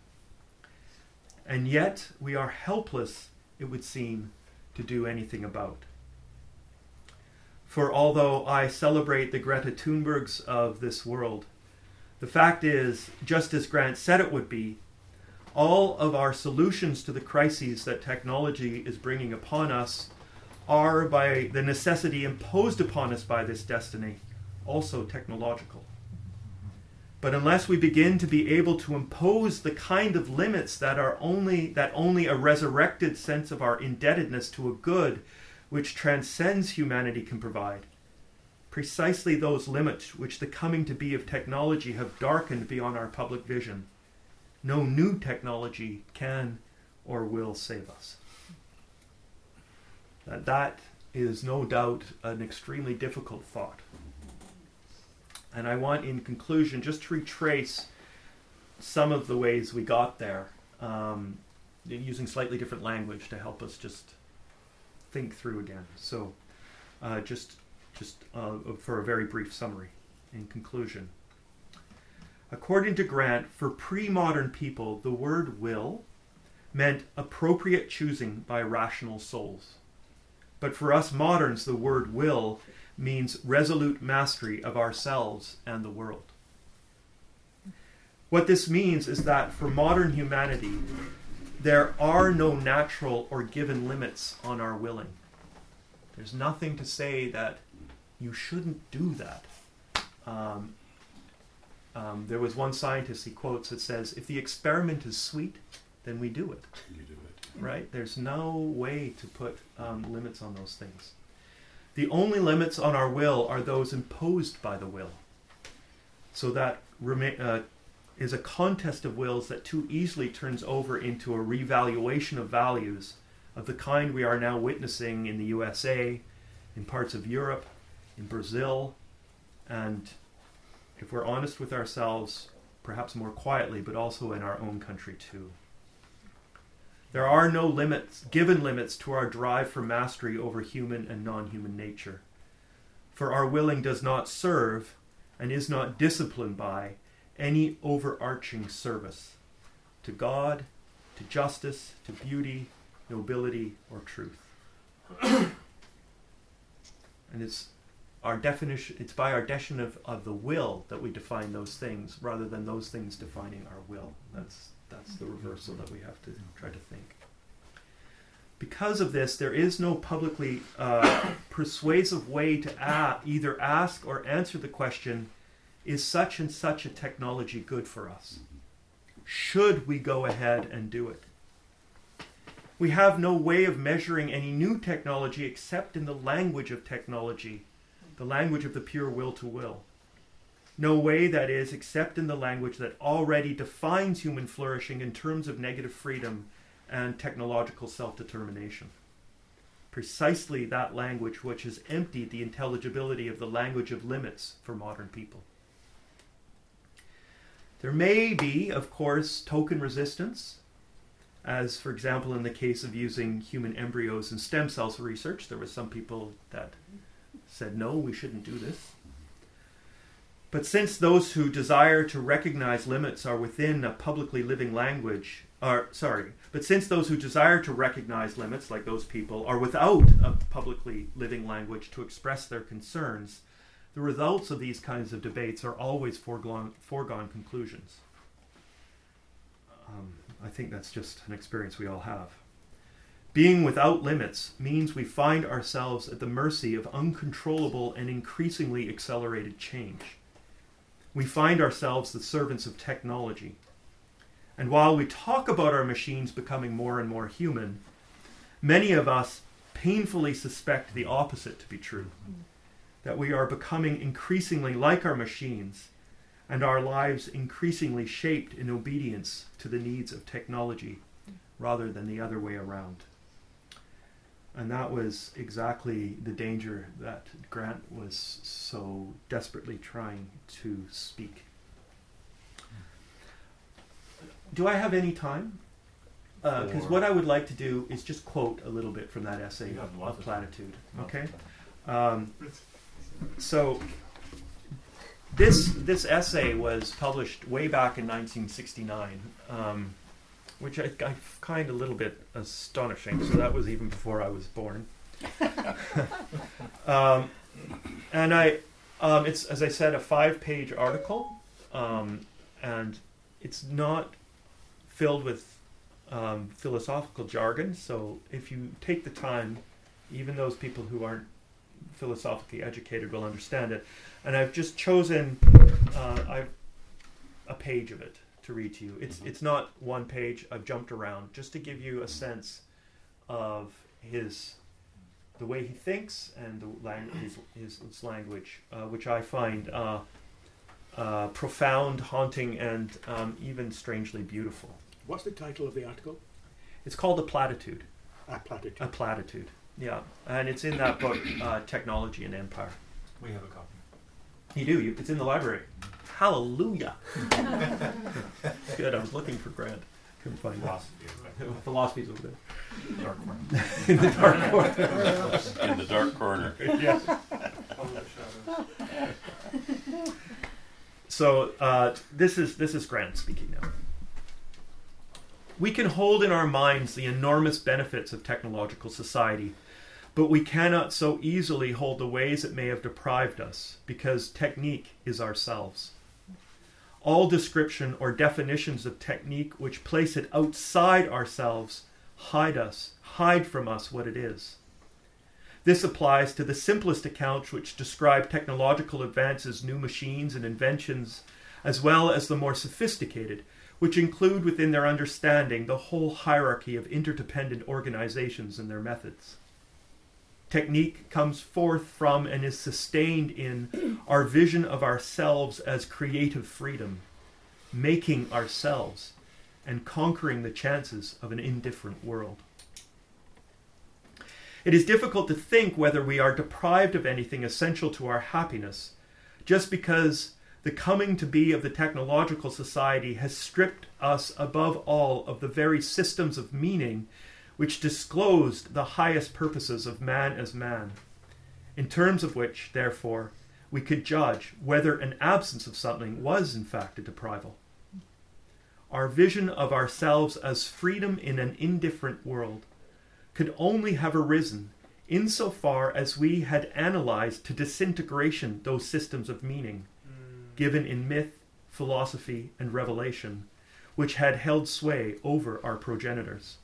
And yet we are helpless, it would seem, to do anything about. For although I celebrate the Greta Thunbergs of this world, the fact is, just as Grant said it would be, all of our solutions to the crises that technology is bringing upon us are, by the necessity imposed upon us by this destiny, also technological. But unless we begin to be able to impose the kind of limits that are only that only a resurrected sense of our indebtedness to a good which transcends humanity can provide, precisely those limits which the coming to be of technology have darkened beyond our public vision, no new technology can or will save us. That, that is no doubt an extremely difficult thought. And I want, in conclusion, just to retrace some of the ways we got there. Um, using slightly different language to help us just think through again. So, uh, just just uh, for a very brief summary in conclusion. According to Grant, for pre modern people, the word will meant appropriate choosing by rational souls. But for us moderns, the word will means resolute mastery of ourselves and the world. What this means is that for modern humanity, there are no natural or given limits on our willing. There's nothing to say that you shouldn't do that. Um, um, there was one scientist he quotes that says, "If the experiment is sweet, then we do it." You do it. Right? There's no way to put um, limits on those things. The only limits on our will are those imposed by the will. So that uh, is a contest of wills that too easily turns over into a revaluation of values of the kind we are now witnessing in the USA, in parts of Europe, in Brazil, and if we're honest with ourselves, perhaps more quietly, but also in our own country too. There are no limits, given limits to our drive for mastery over human and non human nature. For our willing does not serve and is not disciplined by any overarching service to God, to justice, to beauty, nobility, or truth. and it's our definition it's by our definition of, of the will that we define those things rather than those things defining our will. That's that's the reversal that we have to try to think. Because of this, there is no publicly uh, persuasive way to a- either ask or answer the question is such and such a technology good for us? Should we go ahead and do it? We have no way of measuring any new technology except in the language of technology, the language of the pure will to will. No way, that is, except in the language that already defines human flourishing in terms of negative freedom and technological self determination. Precisely that language which has emptied the intelligibility of the language of limits for modern people. There may be, of course, token resistance, as, for example, in the case of using human embryos and stem cells for research. There were some people that said, no, we shouldn't do this. But since those who desire to recognize limits are within a publicly living language, are sorry, but since those who desire to recognize limits, like those people, are without a publicly living language to express their concerns, the results of these kinds of debates are always foregone, foregone conclusions. Um, I think that's just an experience we all have. Being without limits means we find ourselves at the mercy of uncontrollable and increasingly accelerated change. We find ourselves the servants of technology. And while we talk about our machines becoming more and more human, many of us painfully suspect the opposite to be true that we are becoming increasingly like our machines and our lives increasingly shaped in obedience to the needs of technology rather than the other way around. And that was exactly the danger that Grant was so desperately trying to speak. Do I have any time? Because For- what I would like to do is just quote a little bit from that essay You have of lots of platitude. Okay. Um, so this this essay was published way back in 1969, um, which I, I find a little bit astonishing. So that was even before I was born. um, and I, um, it's as I said, a five-page article, um, and it's not filled with um, philosophical jargon. So if you take the time, even those people who aren't philosophically educated will understand it. And I've just chosen uh, I've a page of it to read to you. It's Mhm. it's not one page. I've jumped around just to give you a sense of his the way he thinks and the lang- his, his, his language, uh, which I find uh, uh, profound, haunting, and um, even strangely beautiful. What's the title of the article? It's called a platitude. A platitude. A platitude. Yeah, and it's in that book, uh, Technology and Empire. We have a copy. You do. You, it's in the library. Hallelujah. Good. I was looking for Grant. Couldn't find it. Philosophy of Philosophy's over there. the dark corner. In the dark corner. In the dark corner. yes. So uh, this is this is Grant speaking now. We can hold in our minds the enormous benefits of technological society, but we cannot so easily hold the ways it may have deprived us, because technique is ourselves. All description or definitions of technique which place it outside ourselves hide us, hide from us what it is. This applies to the simplest accounts which describe technological advances, new machines, and inventions, as well as the more sophisticated, which include within their understanding the whole hierarchy of interdependent organizations and their methods. Technique comes forth from and is sustained in our vision of ourselves as creative freedom, making ourselves, and conquering the chances of an indifferent world. It is difficult to think whether we are deprived of anything essential to our happiness just because the coming to be of the technological society has stripped us above all of the very systems of meaning which disclosed the highest purposes of man as man, in terms of which, therefore, we could judge whether an absence of something was in fact a deprival. Our vision of ourselves as freedom in an indifferent world could only have arisen insofar as we had analyzed to disintegration those systems of meaning hmm. given in myth, philosophy, and revelation, which had held sway over our progenitors.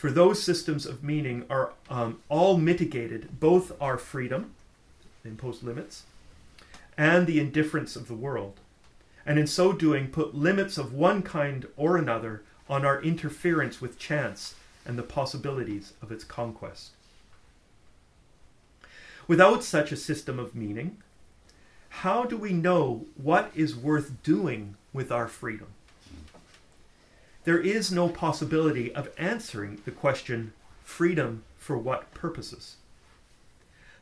For those systems of meaning are um, all mitigated both our freedom, imposed limits, and the indifference of the world, and in so doing put limits of one kind or another on our interference with chance and the possibilities of its conquest. Without such a system of meaning, how do we know what is worth doing with our freedom? There is no possibility of answering the question freedom for what purposes?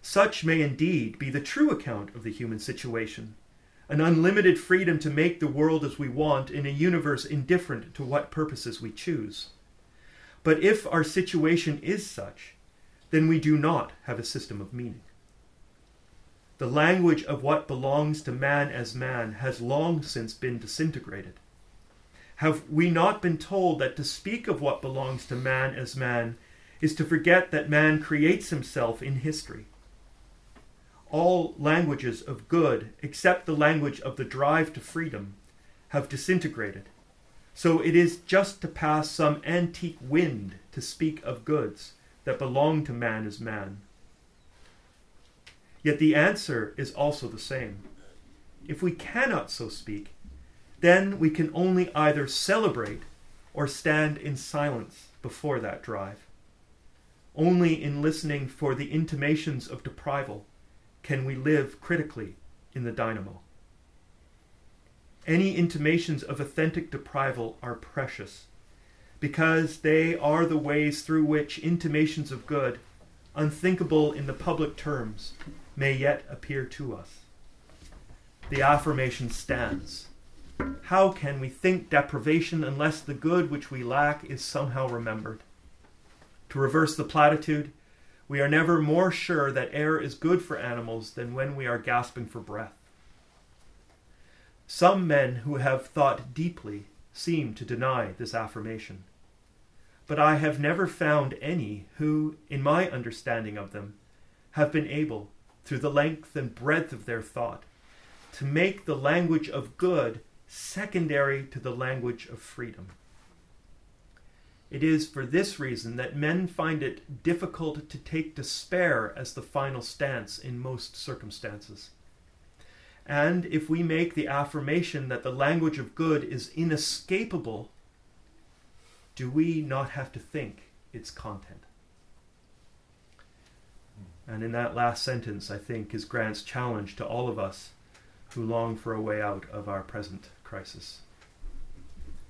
Such may indeed be the true account of the human situation an unlimited freedom to make the world as we want in a universe indifferent to what purposes we choose. But if our situation is such, then we do not have a system of meaning. The language of what belongs to man as man has long since been disintegrated. Have we not been told that to speak of what belongs to man as man is to forget that man creates himself in history? All languages of good, except the language of the drive to freedom, have disintegrated. So it is just to pass some antique wind to speak of goods that belong to man as man. Yet the answer is also the same. If we cannot so speak, then we can only either celebrate or stand in silence before that drive. Only in listening for the intimations of deprival can we live critically in the dynamo. Any intimations of authentic deprival are precious because they are the ways through which intimations of good, unthinkable in the public terms, may yet appear to us. The affirmation stands. How can we think deprivation unless the good which we lack is somehow remembered? To reverse the platitude, we are never more sure that air is good for animals than when we are gasping for breath. Some men who have thought deeply seem to deny this affirmation. But I have never found any who, in my understanding of them, have been able, through the length and breadth of their thought, to make the language of good secondary to the language of freedom. It is for this reason that men find it difficult to take despair as the final stance in most circumstances. And if we make the affirmation that the language of good is inescapable, do we not have to think its content? And in that last sentence, I think, is Grant's challenge to all of us who long for a way out of our present crisis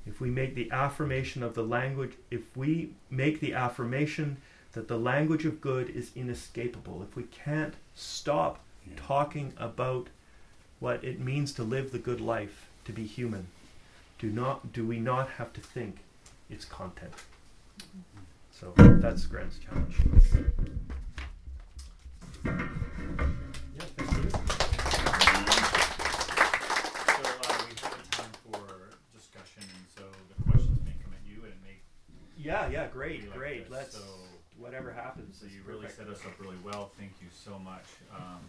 if we make the affirmation of the language, if we make the affirmation that the language of good is inescapable, if we can't stop Yeah. talking about what it means to live the good life, to be human, do not do we not have to think its content? So that's Grant's challenge. Yeah, thank you. So, uh, we have a time for discussion, and so the questions may come at you, and it may Yeah, yeah, great, like great. this. Let's So, whatever happens. so you really perfect. set us up really well. Thank you so much. Um,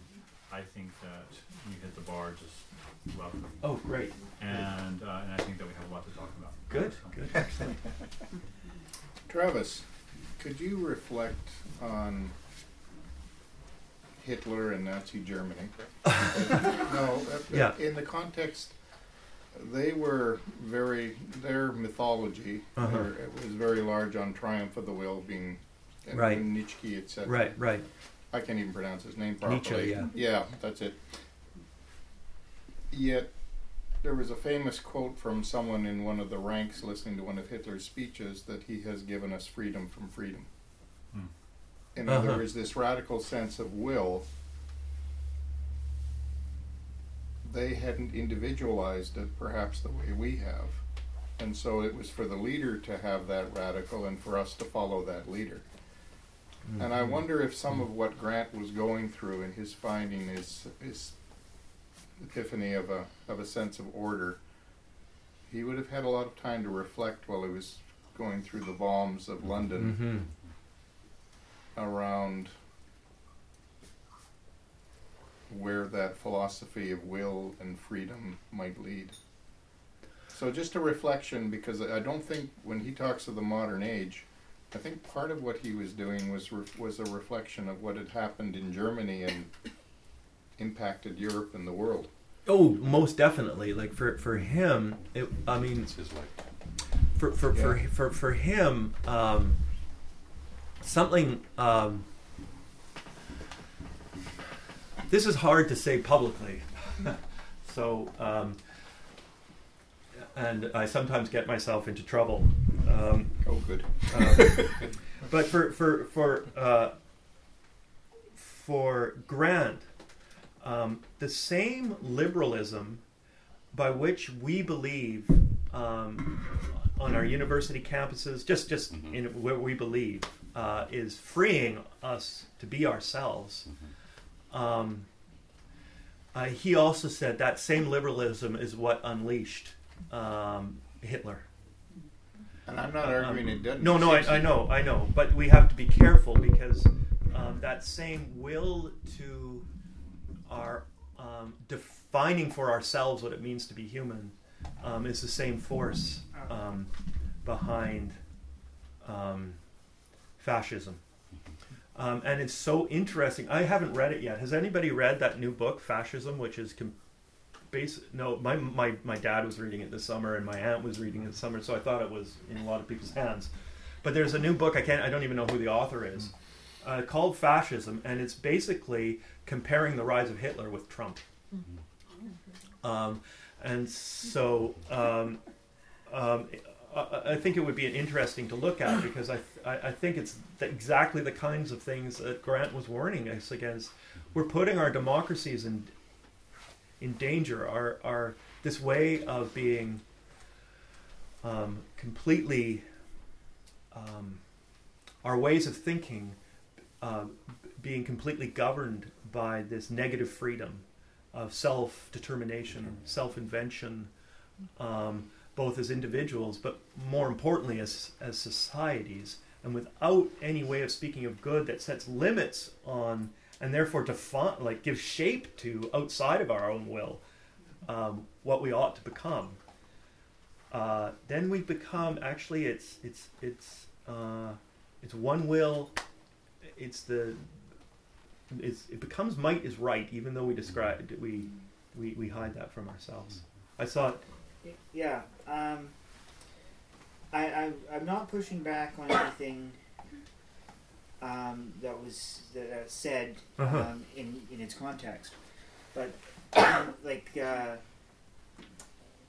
I think that you hit the bar just lovely, Oh, great. and uh, and I think that we have a lot to talk about. Good, So- good, excellent. Travis, could you reflect on Hitler and Nazi Germany? no, uh, Yeah. in the context, they were very, their mythology Uh-huh. their- it was very large on Triumph of the Will being, and Right. Nietzsche, etc. Right, right. I can't even pronounce his name properly. Nietzsche, yeah. Yeah, that's it. Yet, there was a famous quote from someone in one of the ranks listening to one of Hitler's speeches that he has given us freedom from freedom. Hmm. In other Uh-huh. words, this radical sense of will, they hadn't individualized it perhaps the way we have. And so it was for the leader to have that radical and for us to follow that leader. And I wonder if some of what Grant was going through in his finding is is epiphany of a of a sense of order. He would have had a lot of time to reflect while he was going through the bombs of London hmm around where that philosophy of will and freedom might lead. So just a reflection because I don't think when he talks of the modern age, I think part of what he was doing was re- was a reflection of what had happened in Germany and impacted Europe and the world. Oh, most definitely. Like for for him, it, I mean, It's his life. for for for, for for him, um, something. Um, this is hard to say publicly, so um, and I sometimes get myself into trouble. Um, Oh, good. um, but for for for uh, for Grant, um, the same liberalism by which we believe um, on our university campuses, just just Mhm. in where we believe, uh, is freeing us to be ourselves. Um, uh, he also said that same liberalism is what unleashed um, Hitler. And I'm not Um, arguing it doesn't. No, no, I, I know, I know, but we have to be careful because um, that same will to our um, defining for ourselves what it means to be human um, is the same force um, behind um, fascism. Um, and it's so interesting. I haven't read it yet. Has anybody read that new book, Fascism, which is com- base? No, my, my my dad was reading it this summer, and my aunt was reading it this summer. So I thought it was in a lot of people's hands. But there's a new book. I can't. I don't even know who the author is. Uh, called Fascism, and it's basically comparing the rise of Hitler with Trump. Um, and so um, um, I, think it would be interesting to look at because I, I, I think it's the, exactly the kinds of things that Grant was warning us against. We're putting our democracies in in danger. Our our this way of being um, completely um, our ways of thinking uh, being completely governed by this negative freedom of self determination, self invention, um, both as individuals, but more importantly as, as societies, and without any way of speaking of good that sets limits on and therefore define, like gives shape to outside of our own will um, what we ought to become. Uh, then we become actually it's it's it's uh, it's one will. It's the it's, it becomes might is right, even though we describe we, we we hide that from ourselves. I saw it. Yeah. Um, I, I I'm not pushing back on anything um, that was that uh, said Uh-huh. um, in in its context, but um, like uh,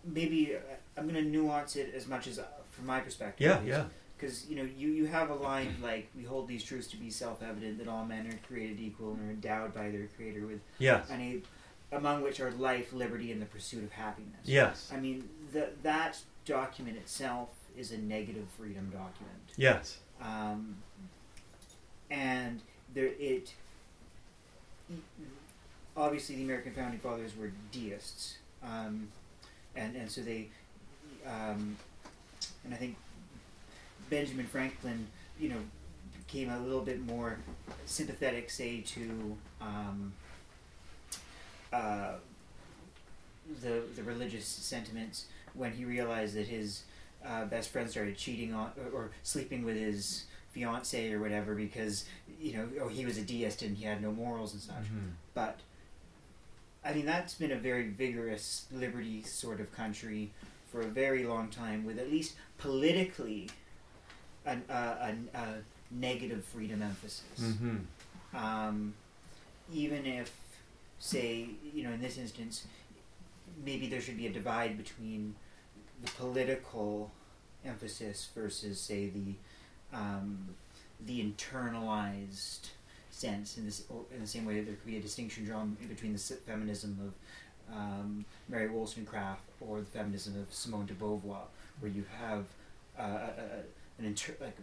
maybe uh, I'm gonna nuance it as much as uh, from my perspective. Yeah, yeah, Because you know you you have a line like we hold these truths to be self-evident that all men are created equal and are endowed by their creator with yeah. any among which are life, liberty, and the pursuit of happiness. Yes. I mean, that that document itself is a negative freedom document, Yes. um, and there it. Obviously, the American founding fathers were deists, um, and and so they, um, and I think Benjamin Franklin, you know, became a little bit more sympathetic, say, to um, uh, the the religious sentiments when he realized that his uh, best friend started cheating on or, or sleeping with his fiance or whatever because you know oh he was a deist and he had no morals and such. Mhm. But I mean that's been a very vigorous liberty sort of country for a very long time with at least politically an, uh, a, a negative freedom emphasis Mhm. um, even if, say, you know, in this instance, maybe there should be a divide between the political emphasis versus, say, the um, the internalized sense. In this, in the same way that there could be a distinction drawn between the feminism of um, Mary Wollstonecraft or the feminism of Simone de Beauvoir, where you have uh, a, an inter- like,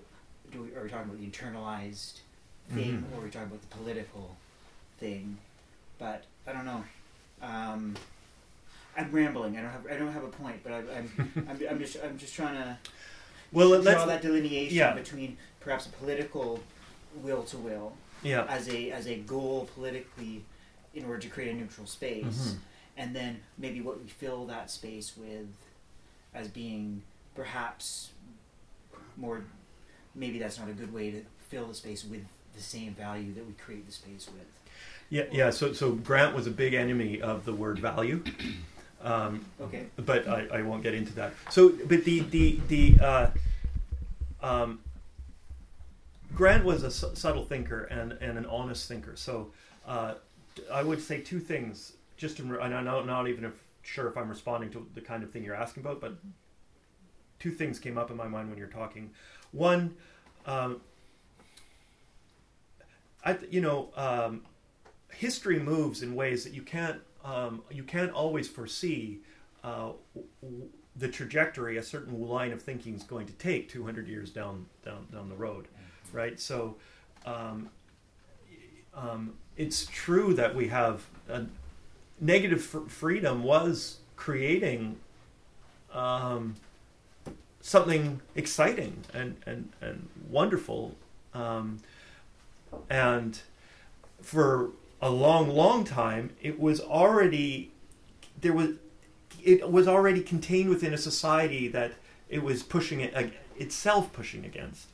do we, are we talking about the internalized thing, Mhm. or are we talking about the political thing? But I don't know. Um, I'm rambling. I don't have. I don't have a point, but I, I'm. I'm, I'm just. I'm just trying to Well, draw let's. that delineation yeah. between perhaps a political will to will yeah. as a as a goal politically, in order to create a neutral space, Mhm. and then maybe what we fill that space with, as being perhaps more. Maybe that's not a good way to fill the space with the same value that we create the space with. Yeah. Yeah. So, so Grant was a big enemy of the word value. Um, Okay. but I, I won't get into that. So, but the the the uh, um, Grant was a su- subtle thinker and, and an honest thinker. So, uh, I would say two things. Just in, and I'm not, not even if, sure if I'm responding to the kind of thing you're asking about, but two things came up in my mind when you're talking. One, um, I you know, um, history moves in ways that you can't um, you can't always foresee uh, w- the trajectory a certain line of thinking is going to take 200 years down down down the road, right? So, um, um, it's true that we have a negative fr- freedom was creating um, something exciting and and and wonderful, um, and for a long, long time, it was already there was it was already contained within a society that it was pushing it itself pushing against.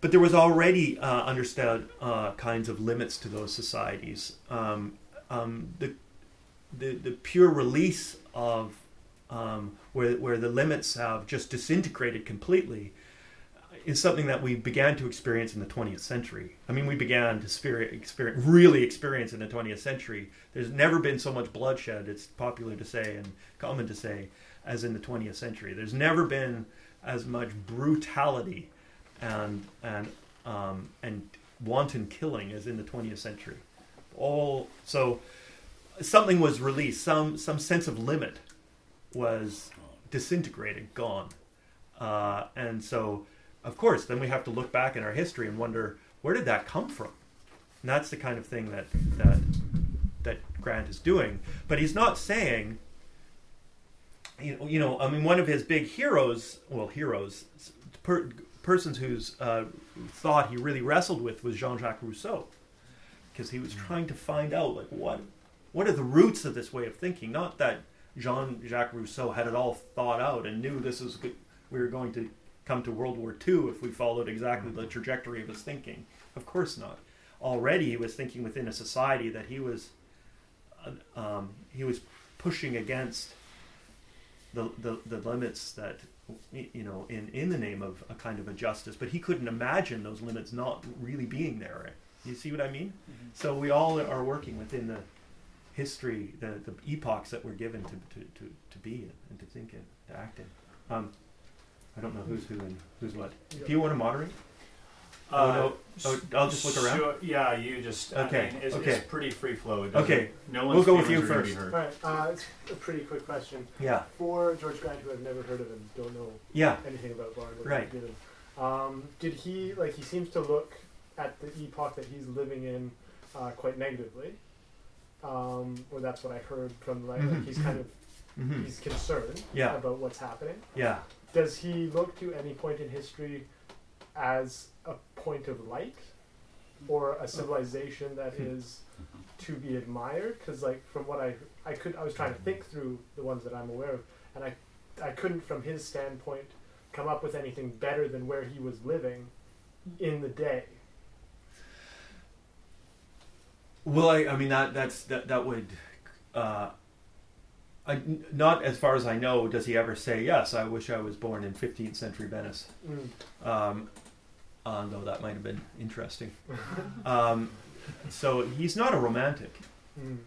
But there was already uh, understood uh, kinds of limits to those societies. Um, um, the, the the pure release of um, where where the limits have just disintegrated completely is something that we began to experience in the 20th century. I mean, we began to experience, really experience in the 20th century. There's never been so much bloodshed. It's popular to say and common to say as in the 20th century. There's never been as much brutality and and um, and wanton killing as in the 20th century. All so something was released. Some some sense of limit was disintegrated, gone, uh, and so of course, then we have to look back in our history and wonder where did that come from. And that's the kind of thing that that that Grant is doing. But he's not saying, you know, you know I mean, one of his big heroes, well, heroes, per, persons whose uh, thought he really wrestled with was Jean-Jacques Rousseau, because he was trying to find out like what what are the roots of this way of thinking. Not that Jean-Jacques Rousseau had it all thought out and knew this was we were going to come to World War II if we followed exactly the trajectory of his thinking. Of course not. Already he was thinking within a society that he was uh, um, he was pushing against the, the the limits that you know in in the name of a kind of a justice, but he couldn't imagine those limits not really being there. You see what I mean? So we all are working within the history, the, the epochs that we're given to, to, to, to be in and to think in, to act in. Um, I don't know who's who and who's what. Do you want to moderate? Oh, no. Oh, I'll just look around? Sure, yeah, you just. Okay, I mean, it's, okay. it's pretty free flow. Okay, No we'll go with you are gonna be first. hurt. Alright, uh, it's a pretty quick question. Yeah, For George Grant, who I've never heard of and don't know yeah. anything about Bard, or Right. did um, did he, like, he seems to look at the epoch that he's living in uh, quite negatively. Um, or that's what I heard from, like, like Mhm, he's kind of, hmm he's concerned Yeah. about what's happening. Yeah. Does he look to any point in history as a point of light or a civilization that Hmm. to be admired? Because, like, from what I I could, I was trying to think through the ones that I'm aware of, and I I couldn't, from his standpoint, come up with anything better than where he was living in the day. Well, I, I mean that that's that that would, uh, I, not as far as I know, does he ever say yes? I wish I was born in 15th century Venice. Mm. Um, uh, though that might have been interesting. Um, so he's not a romantic. Mm.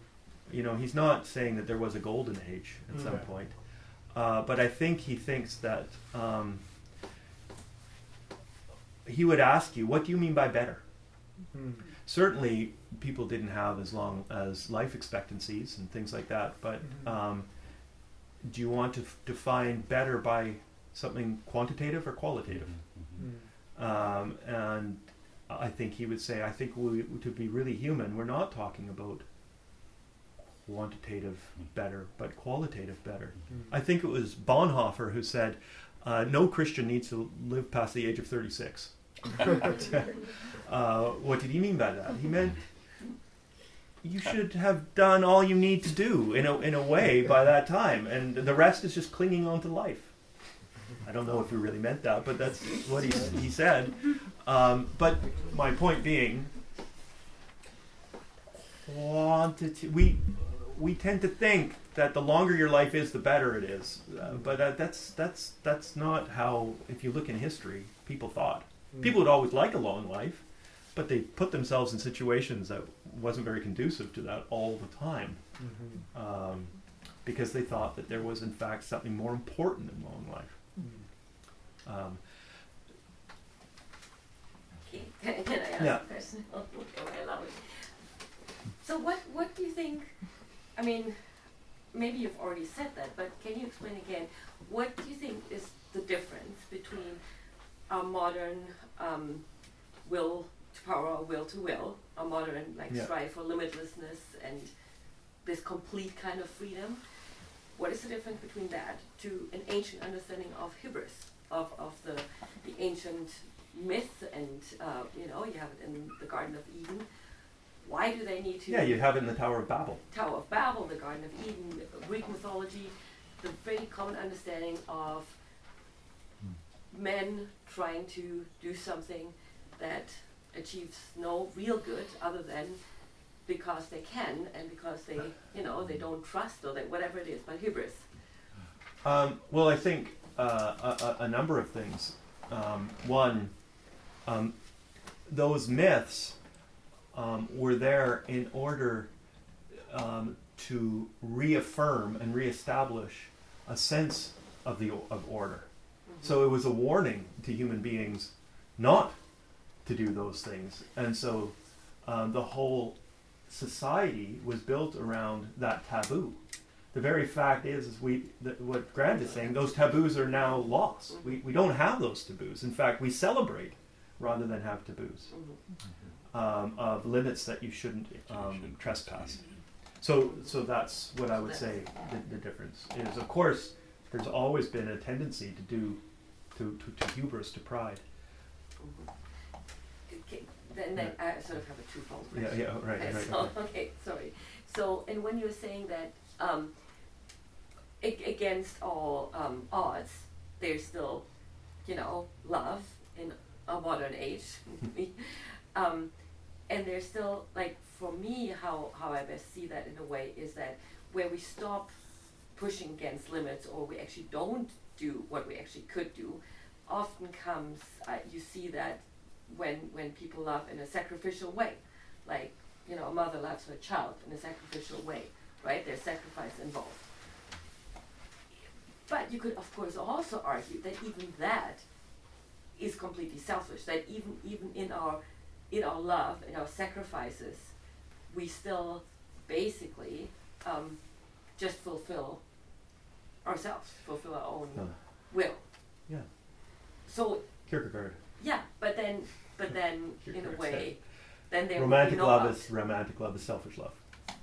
You know, he's not saying that there was a golden age at some point. Uh, but I think he thinks that um, he would ask you, "What do you mean by better?" Mm. certainly people didn't have as long as life expectancies and things like that but Mhm. um, do you want to f- define better by something quantitative or qualitative Mm. um, and i think he would say i think we, to be really human we're not talking about quantitative better but qualitative better Mm. i think it was bonhoeffer who said uh, no christian needs to live past the age of 36 uh, what did he mean by that? He meant you should have done all you need to do in a in a way by that time, and the rest is just clinging on to life. I don't know if he really meant that, but that's what he he said. Um, but my point being, quantity. We we tend to think that the longer your life is, the better it is, uh, but that, that's that's that's not how. If you look in history, people thought. Mm. People would always like a long life, but they put themselves in situations that wasn't very conducive to that all the time, Mhm. um, because they thought that there was in fact something more important than long life. Mm. Um, Okay, can, can I ask Yeah. a question? Oh, I love it. So what, what do you think, I mean, maybe you've already said that, but can you explain again, what do you think is the difference between our modern um, will to power or will to will, our modern like Yeah. strive for limitlessness and this complete kind of freedom? What is the difference between that to an ancient understanding of hubris, of, of the, the ancient myth and uh, you know you have it in the Garden of Eden. Why do they need to? yeah, you have it in the Tower of Babel. Tower of Babel, the Garden of Eden, Greek mythology, the very common understanding of men trying to do something that achieves no real good other than because they can and because they you know they don't trust or that whatever it is, but hubris. Um, well, I think uh, a, a- a number of things. Um, one, um, those myths um, were there in order um, to reaffirm and reestablish a sense of the of order. So it was a warning to human beings not to do those things, and so um, the whole society was built around that taboo. The very fact is, is we that what Grant is saying. Those taboos are now lost. We we don't have those taboos. In fact, we celebrate rather than have taboos um, of limits that you shouldn't um, trespass. So, so that's what I would say the, the difference is. Of course, there's always been a tendency to do, to, to, to hubris, to pride. Okay, then then I sort of have a twofold Yeah, question. yeah, right, Okay, right. so, okay. okay, sorry. So, and when you're saying that um, ag- against all um, odds, there's still, you know, love in a modern age, um, and there's still like for me how how I best see that in a way is that where we stop pushing against limits or we actually don't do what we actually could do, often comes uh, you see that when when people love in a sacrificial way, like you know a mother loves her child in a sacrificial way, right? There's sacrifice involved. But you could of course also argue that even that is completely selfish. That even even in our in our love, in our sacrifices, we still basically um, just fulfill ourselves, fulfill our own will. Yeah. So Kierkegaard. yeah, but then but then in a way, then there romantic no love love. is romantic love is selfish love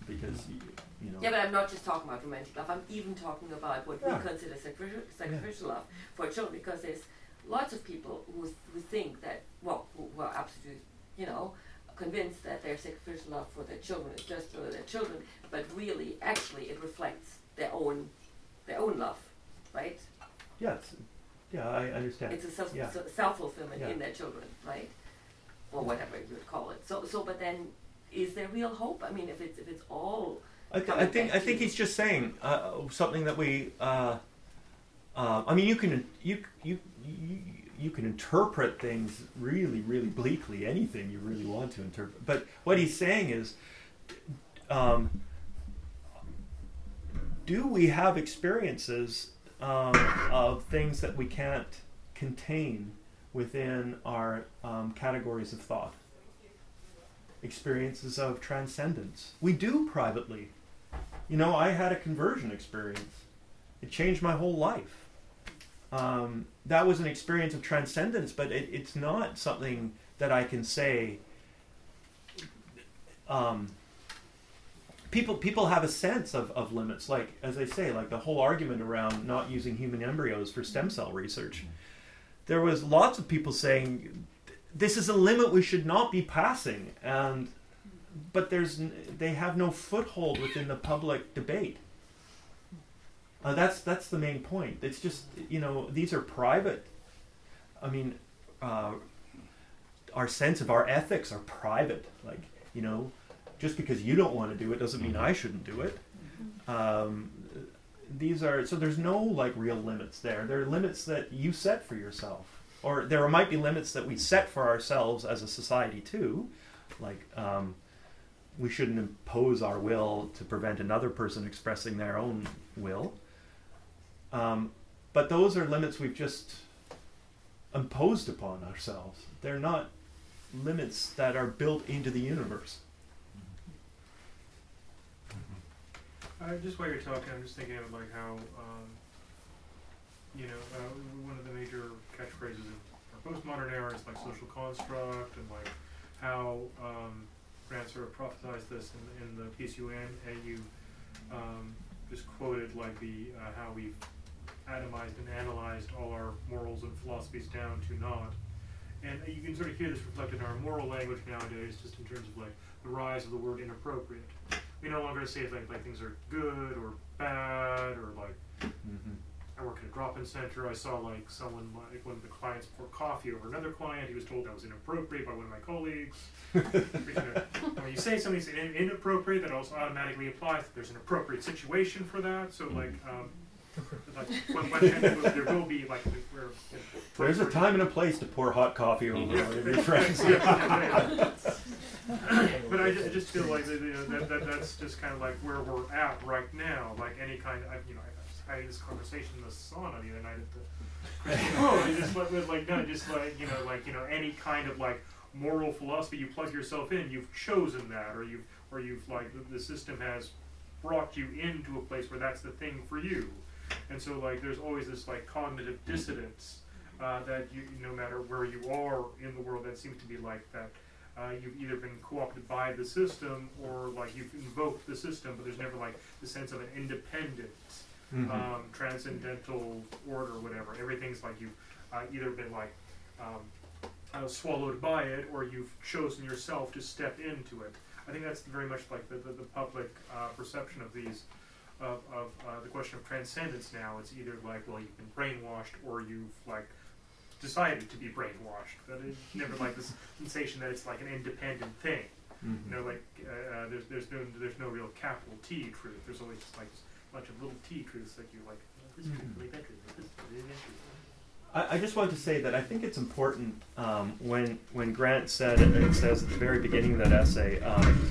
because you, you know Yeah, but I'm not just talking about romantic love. I'm even talking about what Yeah. we consider sacrificial, sacrificial love for children, because there's lots of people who who think that well, who, who are absolutely, you know, convinced that their sacrificial love for their children is just for their children, but really, actually, it reflects their own their own love, right? Yes. yeah I understand It's a self Yeah. self fulfillment Yeah. in their children, right? Or whatever you would call it. So so, but then, is there real hope? I mean, if it's if it's all I, th- I think I think he's just saying uh, something that we. Uh, uh, I mean, you can you you you you can interpret things really really bleakly. Anything you really want to interpret, but what he's saying is, um, do we have experiences um, of things that we can't contain within our um, categories of thought? Experiences of transcendence. We do privately. You know, I had a conversion experience. It changed my whole life. Um, that was an experience of transcendence, but it, it's not something that I can say. Um, people people have a sense of, of limits, like as I say, like the whole argument around not using human embryos for stem cell research. There was lots of people saying this is a limit we should not be passing, and but there's they have no foothold within the public debate. Uh, that's that's the main point. It's just you know these are private. I mean, uh, our sense of our ethics are private. Like you know, just because you don't want to do it doesn't mean I shouldn't do it. Um, these are so there's no like real limits there. There are limits that you set for yourself, or there might be limits that we set for ourselves as a society too, like. Um, we shouldn't impose our will to prevent another person expressing their own will. Um, but those are limits we've just imposed upon ourselves. They're not limits that are built into the universe. Uh, just while you're talking, I'm just thinking of like how, um, you know, uh, one of the major catchphrases of our postmodern era is like social construct and like how um, sort of prophesized this in, in the piece you an- uh, you um, just quoted like the uh, how we've atomized and analyzed all our morals and philosophies down to naught. And you can sort of hear this reflected in our moral language nowadays, just in terms of like the rise of the word inappropriate. We no longer say like like things are good or bad or like Mm-hmm. I work at a drop-in center. I saw like someone like one of the clients pour coffee over another client. He was told that was inappropriate by one of my colleagues. Because, you know, when you say something's in- inappropriate, that also automatically applies that there's an appropriate situation for that. So like, um, like when, when, there will be like where There's a time and a place to pour hot coffee over your friends. But I, I just feel like that, you know, that, that that's just kind of like where we're at right now. Like any kind of, you know, I, had this conversation in the sauna the other night at the. Oh, and just like no, just like you know, like you know, any kind of like moral philosophy you plug yourself in, you've chosen that, or you've or you've like the, the system has brought you into a place where that's the thing for you, and so like there's always this like cognitive dissonance uh, that you no matter where you are in the world, that seems to be like that. Uh, you've either been co-opted by the system or like you've invoked the system, but there's never like the sense of an independent, Mhm. um, transcendental order, whatever. Everything's like you've uh, either been like um, uh, swallowed by it, or you've chosen yourself to step into it. I think that's very much like the the, the public uh, perception of these. Of, of uh, the question of transcendence now, it's either like, well, you've been brainwashed, or you've like decided to be brainwashed. But it never like this sensation that it's like an independent thing. Mhm. You know, like uh, uh, there's there's no there's no real capital T truth. There's always just like a bunch of little T truths that you like. "Oh, This truth, Mhm. that truth, this really that truth. I, I just want to say that I think it's important um, when when Grant said it, it says at the very beginning of that essay, um,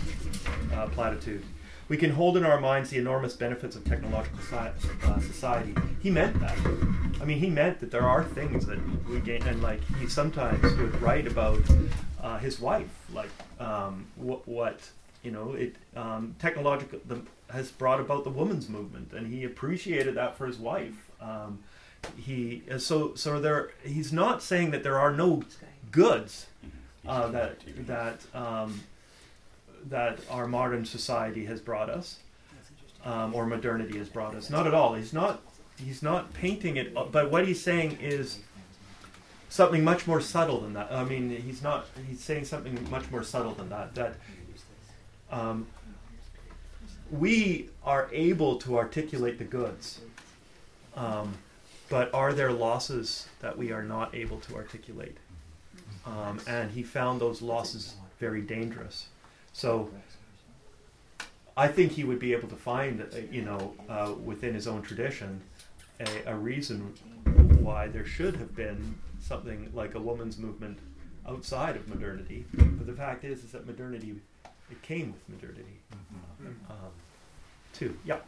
uh, platitude, we can hold in our minds the enormous benefits of technological uh, society. He meant that. I mean, he meant that there are things that we gain, and like he sometimes would write about uh, his wife, like um, what, what you know, it um, technological the, has brought about the women's movement, and he appreciated that for his wife. Um, he uh, so so there. He's not saying that there are no goods uh, that that um, that our modern society has brought us, um, or modernity has brought us. Not at all. He's not. He's not painting it. uh, But what he's saying is something much more subtle than that. I mean, he's not. He's saying something much more subtle than that. That um, we are able to articulate the goods, um, but are there losses that we are not able to articulate? Um, and he found those losses very dangerous. So I think he would be able to find, uh, you know, uh, within his own tradition, a, a reason why there should have been something like a woman's movement outside of modernity. But the fact is, is that modernity, it came with modernity, um, too. Yeah.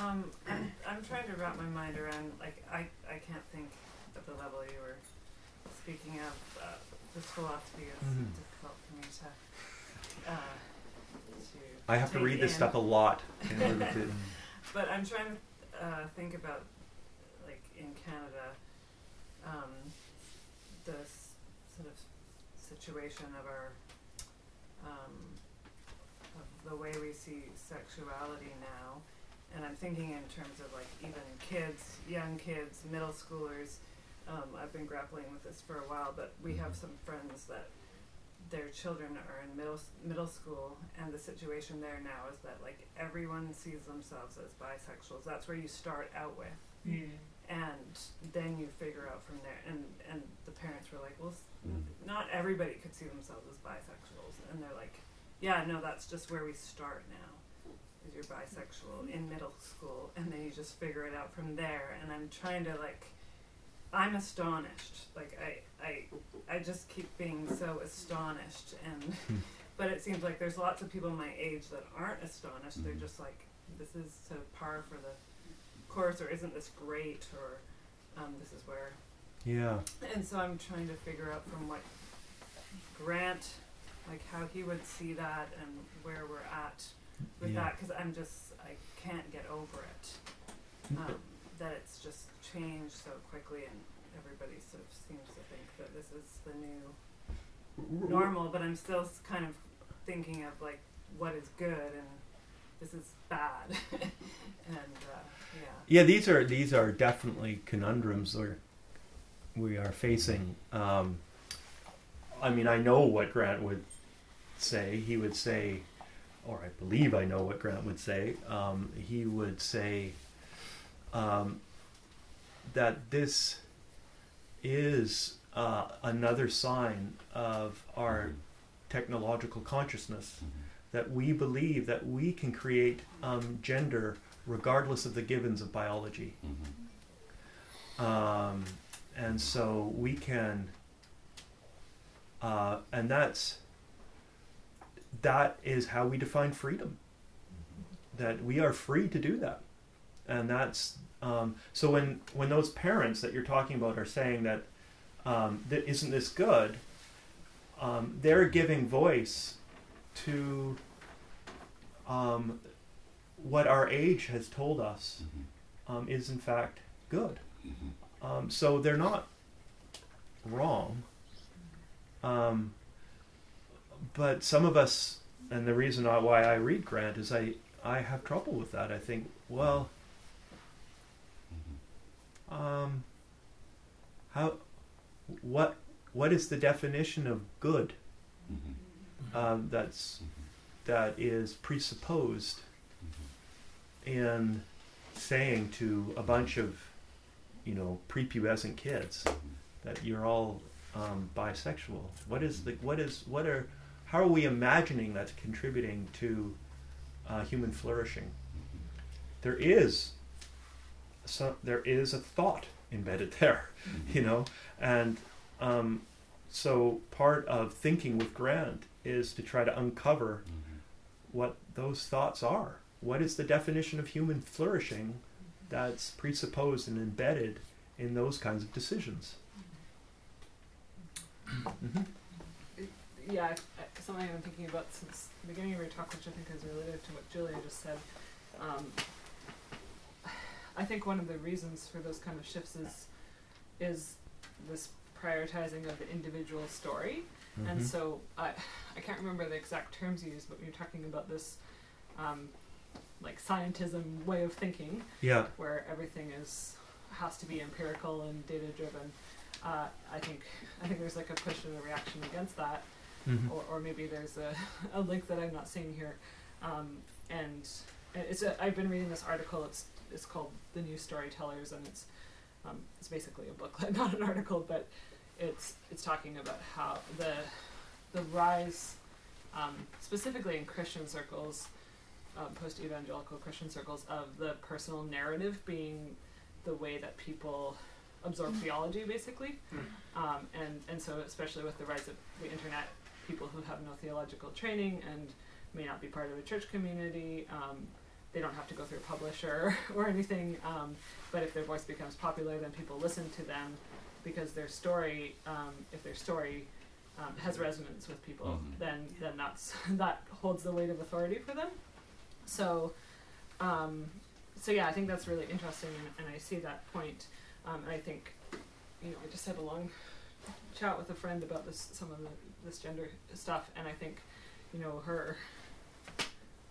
Um, I'm, I'm trying to wrap my mind around, like, I, I can't think of the level you were speaking of. Uh, this philosophy is Mhm. difficult for me to, uh, to I have to read this in. stuff a lot in order to. But I'm trying to uh, think about, like, in Canada, um, the s- sort of situation of our, um, of the way we see sexuality now. And I'm thinking in terms of, like, even kids, young kids, middle schoolers. Um, I've been grappling with this for a while, but we have some friends that their children are in middle middle school, and the situation there now is that like everyone sees themselves as bisexuals. That's where you start out with, and then you figure out from there. And and the parents were like, well, s- Mm. not everybody could see themselves as bisexuals, and they're like, yeah, no, that's just where we start now. Is you're bisexual in middle school, and then you just figure it out from there. And I'm trying to like. I'm astonished. Like I, I, I just keep being so astonished, and but it seems like there's lots of people my age that aren't astonished. They're just like, this is of par for the course, or isn't this great, or um, this is where. Yeah. And so I'm trying to figure out from what Grant, like how he would see that, and where we're at with Yeah. that, because I'm just I can't get over it. Um, that it's just changed so quickly, and everybody sort of seems to think that this is the new normal, but I'm still kind of thinking of like what is good and this is bad, and uh, yeah. Yeah, these are these are definitely conundrums we're we are facing. Um, I mean, I know what Grant would say. He would say, or I believe I know what Grant would say. Um, he would say um, that this is uh, another sign of our technological consciousness that we believe that we can create um, gender regardless of the givens of biology. Um, and so we can, uh, and that's that is how we define freedom. That we are free to do that, and that's um, so when when those parents that you're talking about are saying that um, that isn't this good, um, they're giving voice to um, what our age has told us um, is in fact good. Um, so they're not wrong. Um, but some of us, and the reason I- why I read Grant is I, I have trouble with that. I think, well, um, how, what, what is the definition of good? Um, that's that is presupposed in saying to a bunch of, you know, prepubescent kids that you're all um, bisexual. What is the what is what are how are we imagining that's contributing to uh, human flourishing? There is so there is a thought embedded there, you know, and um, so part of thinking with Grant is to try to uncover what those thoughts are what is the definition of human flourishing that's presupposed and embedded in those kinds of decisions? Mhm. yeah, I, I, something I've been thinking about since the beginning of your talk, which I think is related to what Julia just said. Um, I think one of the reasons for those kind of shifts is is this prioritizing of the individual story, and Mhm. so I I can't remember the exact terms you used, but when you're talking about this. Um, like scientism way of thinking, Yeah. where everything is has to be empirical and data driven. Uh, I think I think there's like a push and a reaction against that, Mhm. or, or maybe there's a, a link that I'm not seeing here. Um, and it's a, I've been reading this article. It's it's called The New Storytellers, and it's um, it's basically a booklet, not an article, but it's it's talking about how the the rise, um, specifically in Christian circles, um, post evangelical Christian circles, of the personal narrative being the way that people absorb theology, basically. Um, and, and so, especially with the rise of the internet, people who have no theological training and may not be part of a church community, um, they don't have to go through a publisher or anything. Um, but if their voice becomes popular, then people listen to them because their story, um, if their story um, has resonance with people, Mhm. then then that's that holds the weight of authority for them. So, um, so yeah, I think that's really interesting, and, and I see that point. Um, and I think, you know, I just had a long chat with a friend about this, some of the, this gender stuff, and I think, you know, her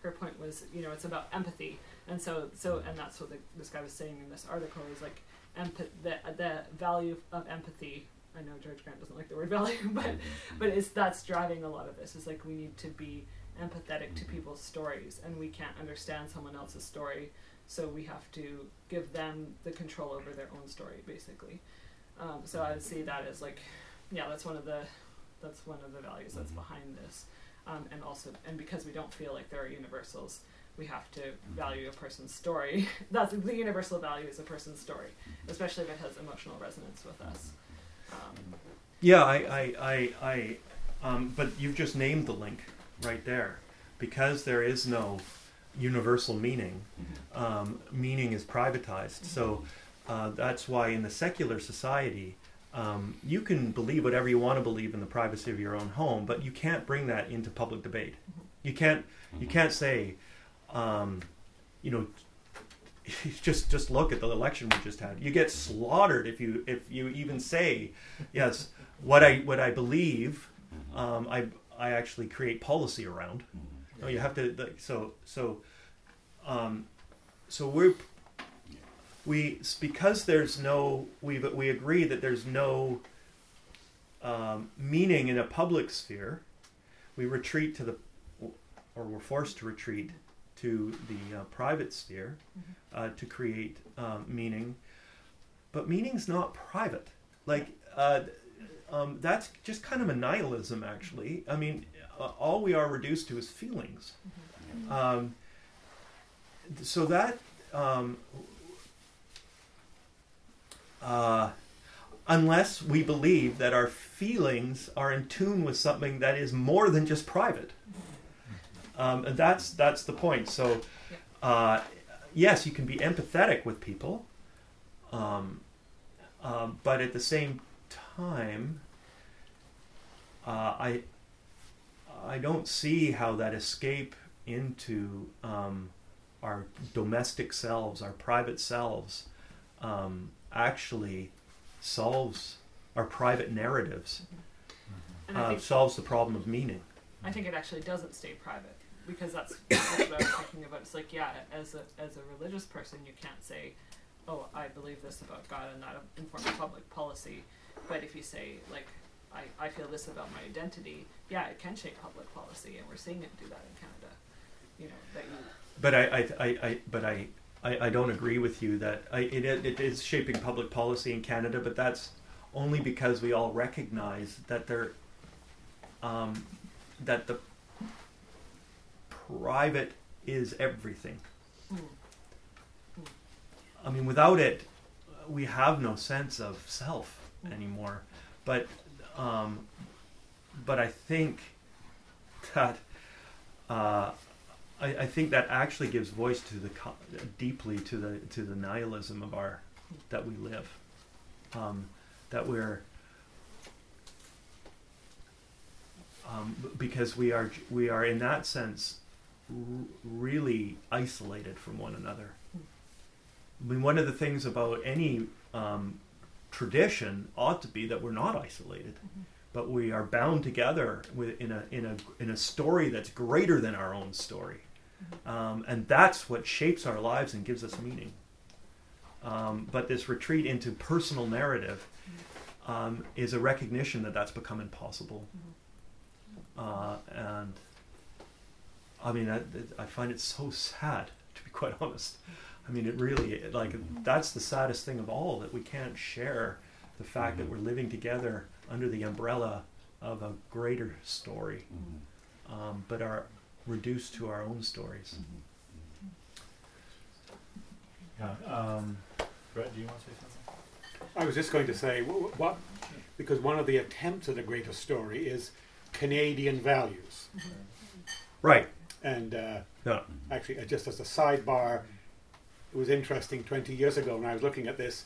her point was, you know, it's about empathy, and so so, and that's what the, this guy was saying in this article is like, empath the the value of empathy. I know George Grant doesn't like the word value, but but it's that's driving a lot of this. Is like we need to be empathetic to people's stories, and we can't understand someone else's story, so we have to give them the control over their own story, basically. Um, so I would see that as like, yeah, that's one of the that's one of the values that's Mhm. behind this, um, and also and because we don't feel like there are universals, we have to value a person's story. that's the universal value is a person's story, especially if it has emotional resonance with us. Um, Yeah, I, I, I, I um, but you've just named the link right there. Because there is no universal meaning, um, meaning is privatized. So uh, that's why in the secular society, um, you can believe whatever you want to believe in the privacy of your own home, but you can't bring that into public debate. You can't, you can't say, um, you know, just just look at the election we just had. You get slaughtered if you if you even say, yes, what I what I believe, um, I I actually create policy around. No, you have to like, so so um, so we're we because there's no we we agree that there's no um, meaning in a public sphere. We retreat to the or we're forced to retreat to the uh, private sphere uh, to create um, meaning. But meaning's not private. Like uh, um, that's just kind of a nihilism, actually. I mean, uh, all we are reduced to is feelings. Um, so that um, uh, unless we believe that our feelings are in tune with something that is more than just private, um, and that's that's the point. So, uh, yes, you can be empathetic with people, um, um, but at the same time, uh, I I don't see how that escape into um, our domestic selves, our private selves, um, actually solves our private narratives, I uh, solves the problem of meaning. I think it actually doesn't stay private because that's, that's what I was thinking about. It's like, yeah, as a as a religious person, you can't say, "Oh, I believe this about God," and that informs public policy. But if you say, like, I, I feel this about my identity, yeah, it can shape public policy, and we're seeing it do that in Canada. You know that you. But I, I, I, I but I, I, I don't agree with you that I, it, it is shaping public policy in Canada, but that's only because we all recognize that there, um, that the private is everything. Mm. I mean, without it, we have no sense of self anymore. But, um, but I think that uh, I, I think that actually gives voice to the co- deeply to the to the nihilism of our that we live. Um, that we're um, because we are we are in that sense r- really isolated from one another. I mean, one of the things about any um, tradition ought to be that we're not isolated, but we are bound together with, in a in a in a story that's greater than our own story, um, and that's what shapes our lives and gives us meaning. Um, but this retreat into personal narrative um, is a recognition that that's become impossible, uh, and I mean, I, I find it so sad to be quite honest. I mean, it really it- like that's the saddest thing of all that we can't share the fact that we're living together under the umbrella of a greater story, um, but are reduced to our own stories. Yeah, um, Brett, do you want to say something? I was just going to say wh- wh- what, because one of the attempts at a greater story is Canadian values. Right. And uh, Yeah. actually, uh, just as a sidebar, it was interesting 20 years ago when I was looking at this.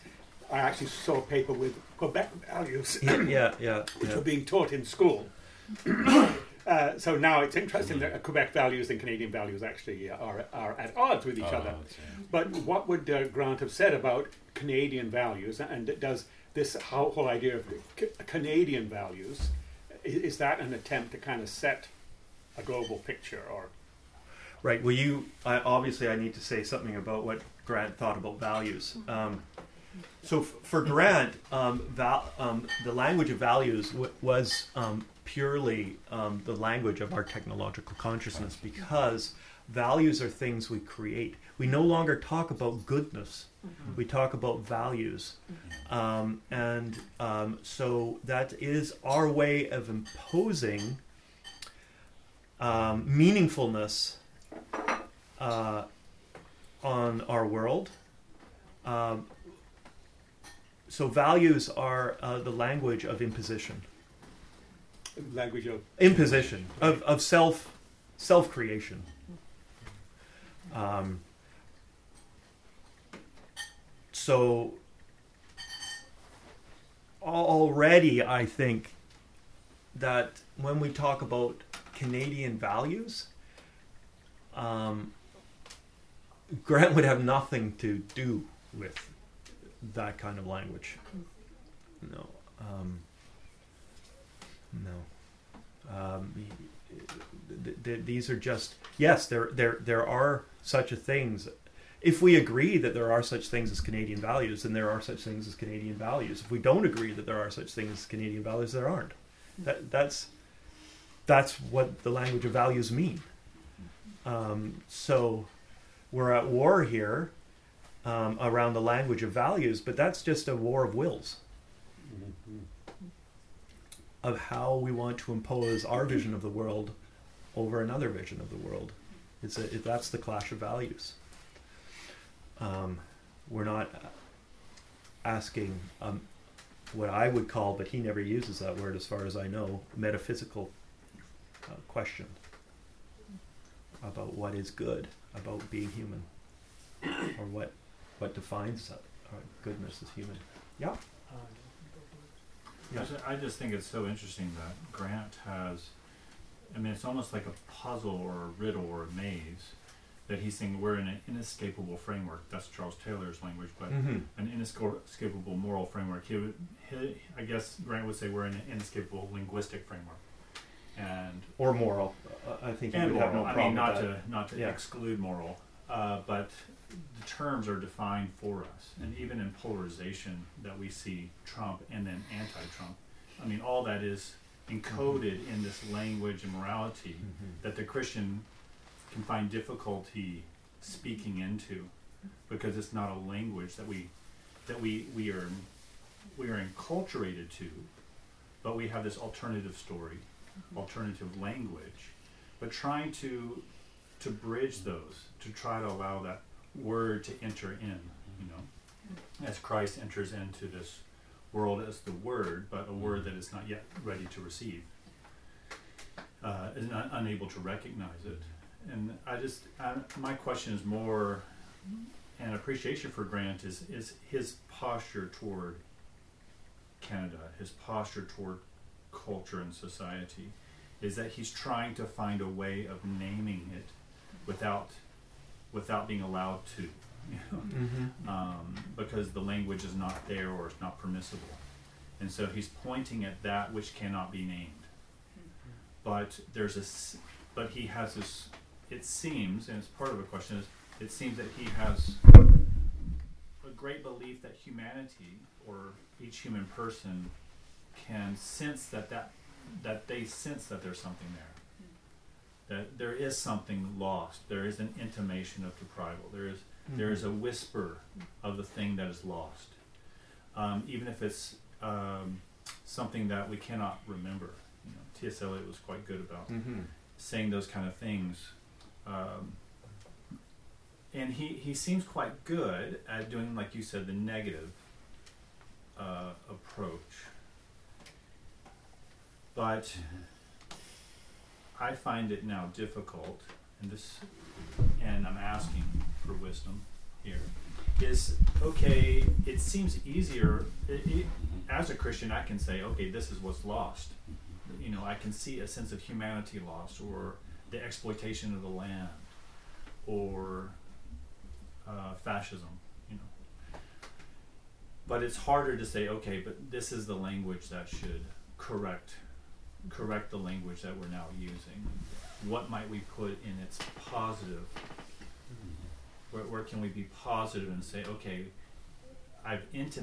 I actually saw a paper with Quebec values, Yeah. Yeah. Yeah. which yeah. were being taught in school. uh, so now it's interesting that Quebec values and Canadian values actually are, are at odds with each other. But what would uh, Grant have said about Canadian values, and does this whole, whole idea of c- Canadian values i- is that an attempt to kind of set a global picture, or Right. Well, you I, obviously I need to say something about what Grant thought about values. Um, so f- for Grant, um, val- um, the language of values w- was um, purely um, the language of our technological consciousness because values are things we create. We no longer talk about goodness. We talk about values. Um, and um, so that is our way of imposing um, meaningfulness uh, on our world. Um, so values are uh, the language of imposition, language of imposition of, of self self creation. Um, so already, I think that when we talk about Canadian values, um, Grant would have nothing to do with that kind of language. No. Um, no. Um, th- th- these are just yes, there there there are such a things. If we agree that there are such things as Canadian values, then there are such things as Canadian values. If we don't agree that there are such things as Canadian values, there aren't. That that's that's what the language of values mean. Um, so we're at war here um, around the language of values, but that's just a war of wills of how we want to impose our vision of the world over another vision of the world. It's a, it, that's the clash of values. Um, we're not asking um, what I would call, but he never uses that word as far as I know, metaphysical uh, question about what is good, about being human, or what what defines uh, uh, goodness as human. Yeah. Um, Yeah. I just think it's so interesting that Grant has, I mean, it's almost like a puzzle or a riddle or a maze that he's saying we're in an inescapable framework. That's Charles Taylor's language, but Mm-hmm. an inescapable moral framework. He would, he, I guess Grant would say we're in an inescapable linguistic framework. And Or moral. Uh, I think you and would have no moral. I mean, not with that. to not to Yeah. exclude moral, uh, but the terms are defined for us, and even in polarization that we see Trump and then anti-Trump. I mean, all that is encoded in this language and morality Mhm. that the Christian can find difficulty speaking into, because it's not a language that we that we we are we are enculturated to, but we have this alternative story, alternative language, but trying to to bridge those, to try to allow that word to enter in, you know, as Christ enters into this world as the word, but a word that is not yet ready to receive, uh, is not unable to recognize it, and I just I, my question is more an appreciation for Grant is is his posture toward Canada, his posture toward culture and society, is that he's trying to find a way of naming it without without being allowed to, you know, Mm-hmm. um, because the language is not there or it's not permissible, and so he's pointing at that which cannot be named. But there's a, s- but he has this. It seems, and it's part of the question is, it seems that he has a great belief that humanity or each human person can sense that that that they sense that there's something there. That there is something lost. There is an intimation of deprival. There is there is a whisper of the thing that is lost, um, even if it's um, something that we cannot remember. You know, T.S. Eliot was quite good about Mm-hmm. saying those kind of things. Um, and he, he seems quite good at doing, like you said, the negative uh, approach. But I find it now difficult, and this, and I'm asking for wisdom here. Is okay. It seems easier. It, it, as a Christian, I can say, okay, this is what's lost you know, I can see a sense of humanity lost, or the exploitation of the land, or uh, fascism, you know. But it's harder to say, okay, but this is the language that should correct correct the language that we're now using. What might we put in its positive? Where, where can we be positive and say, okay, I've intimated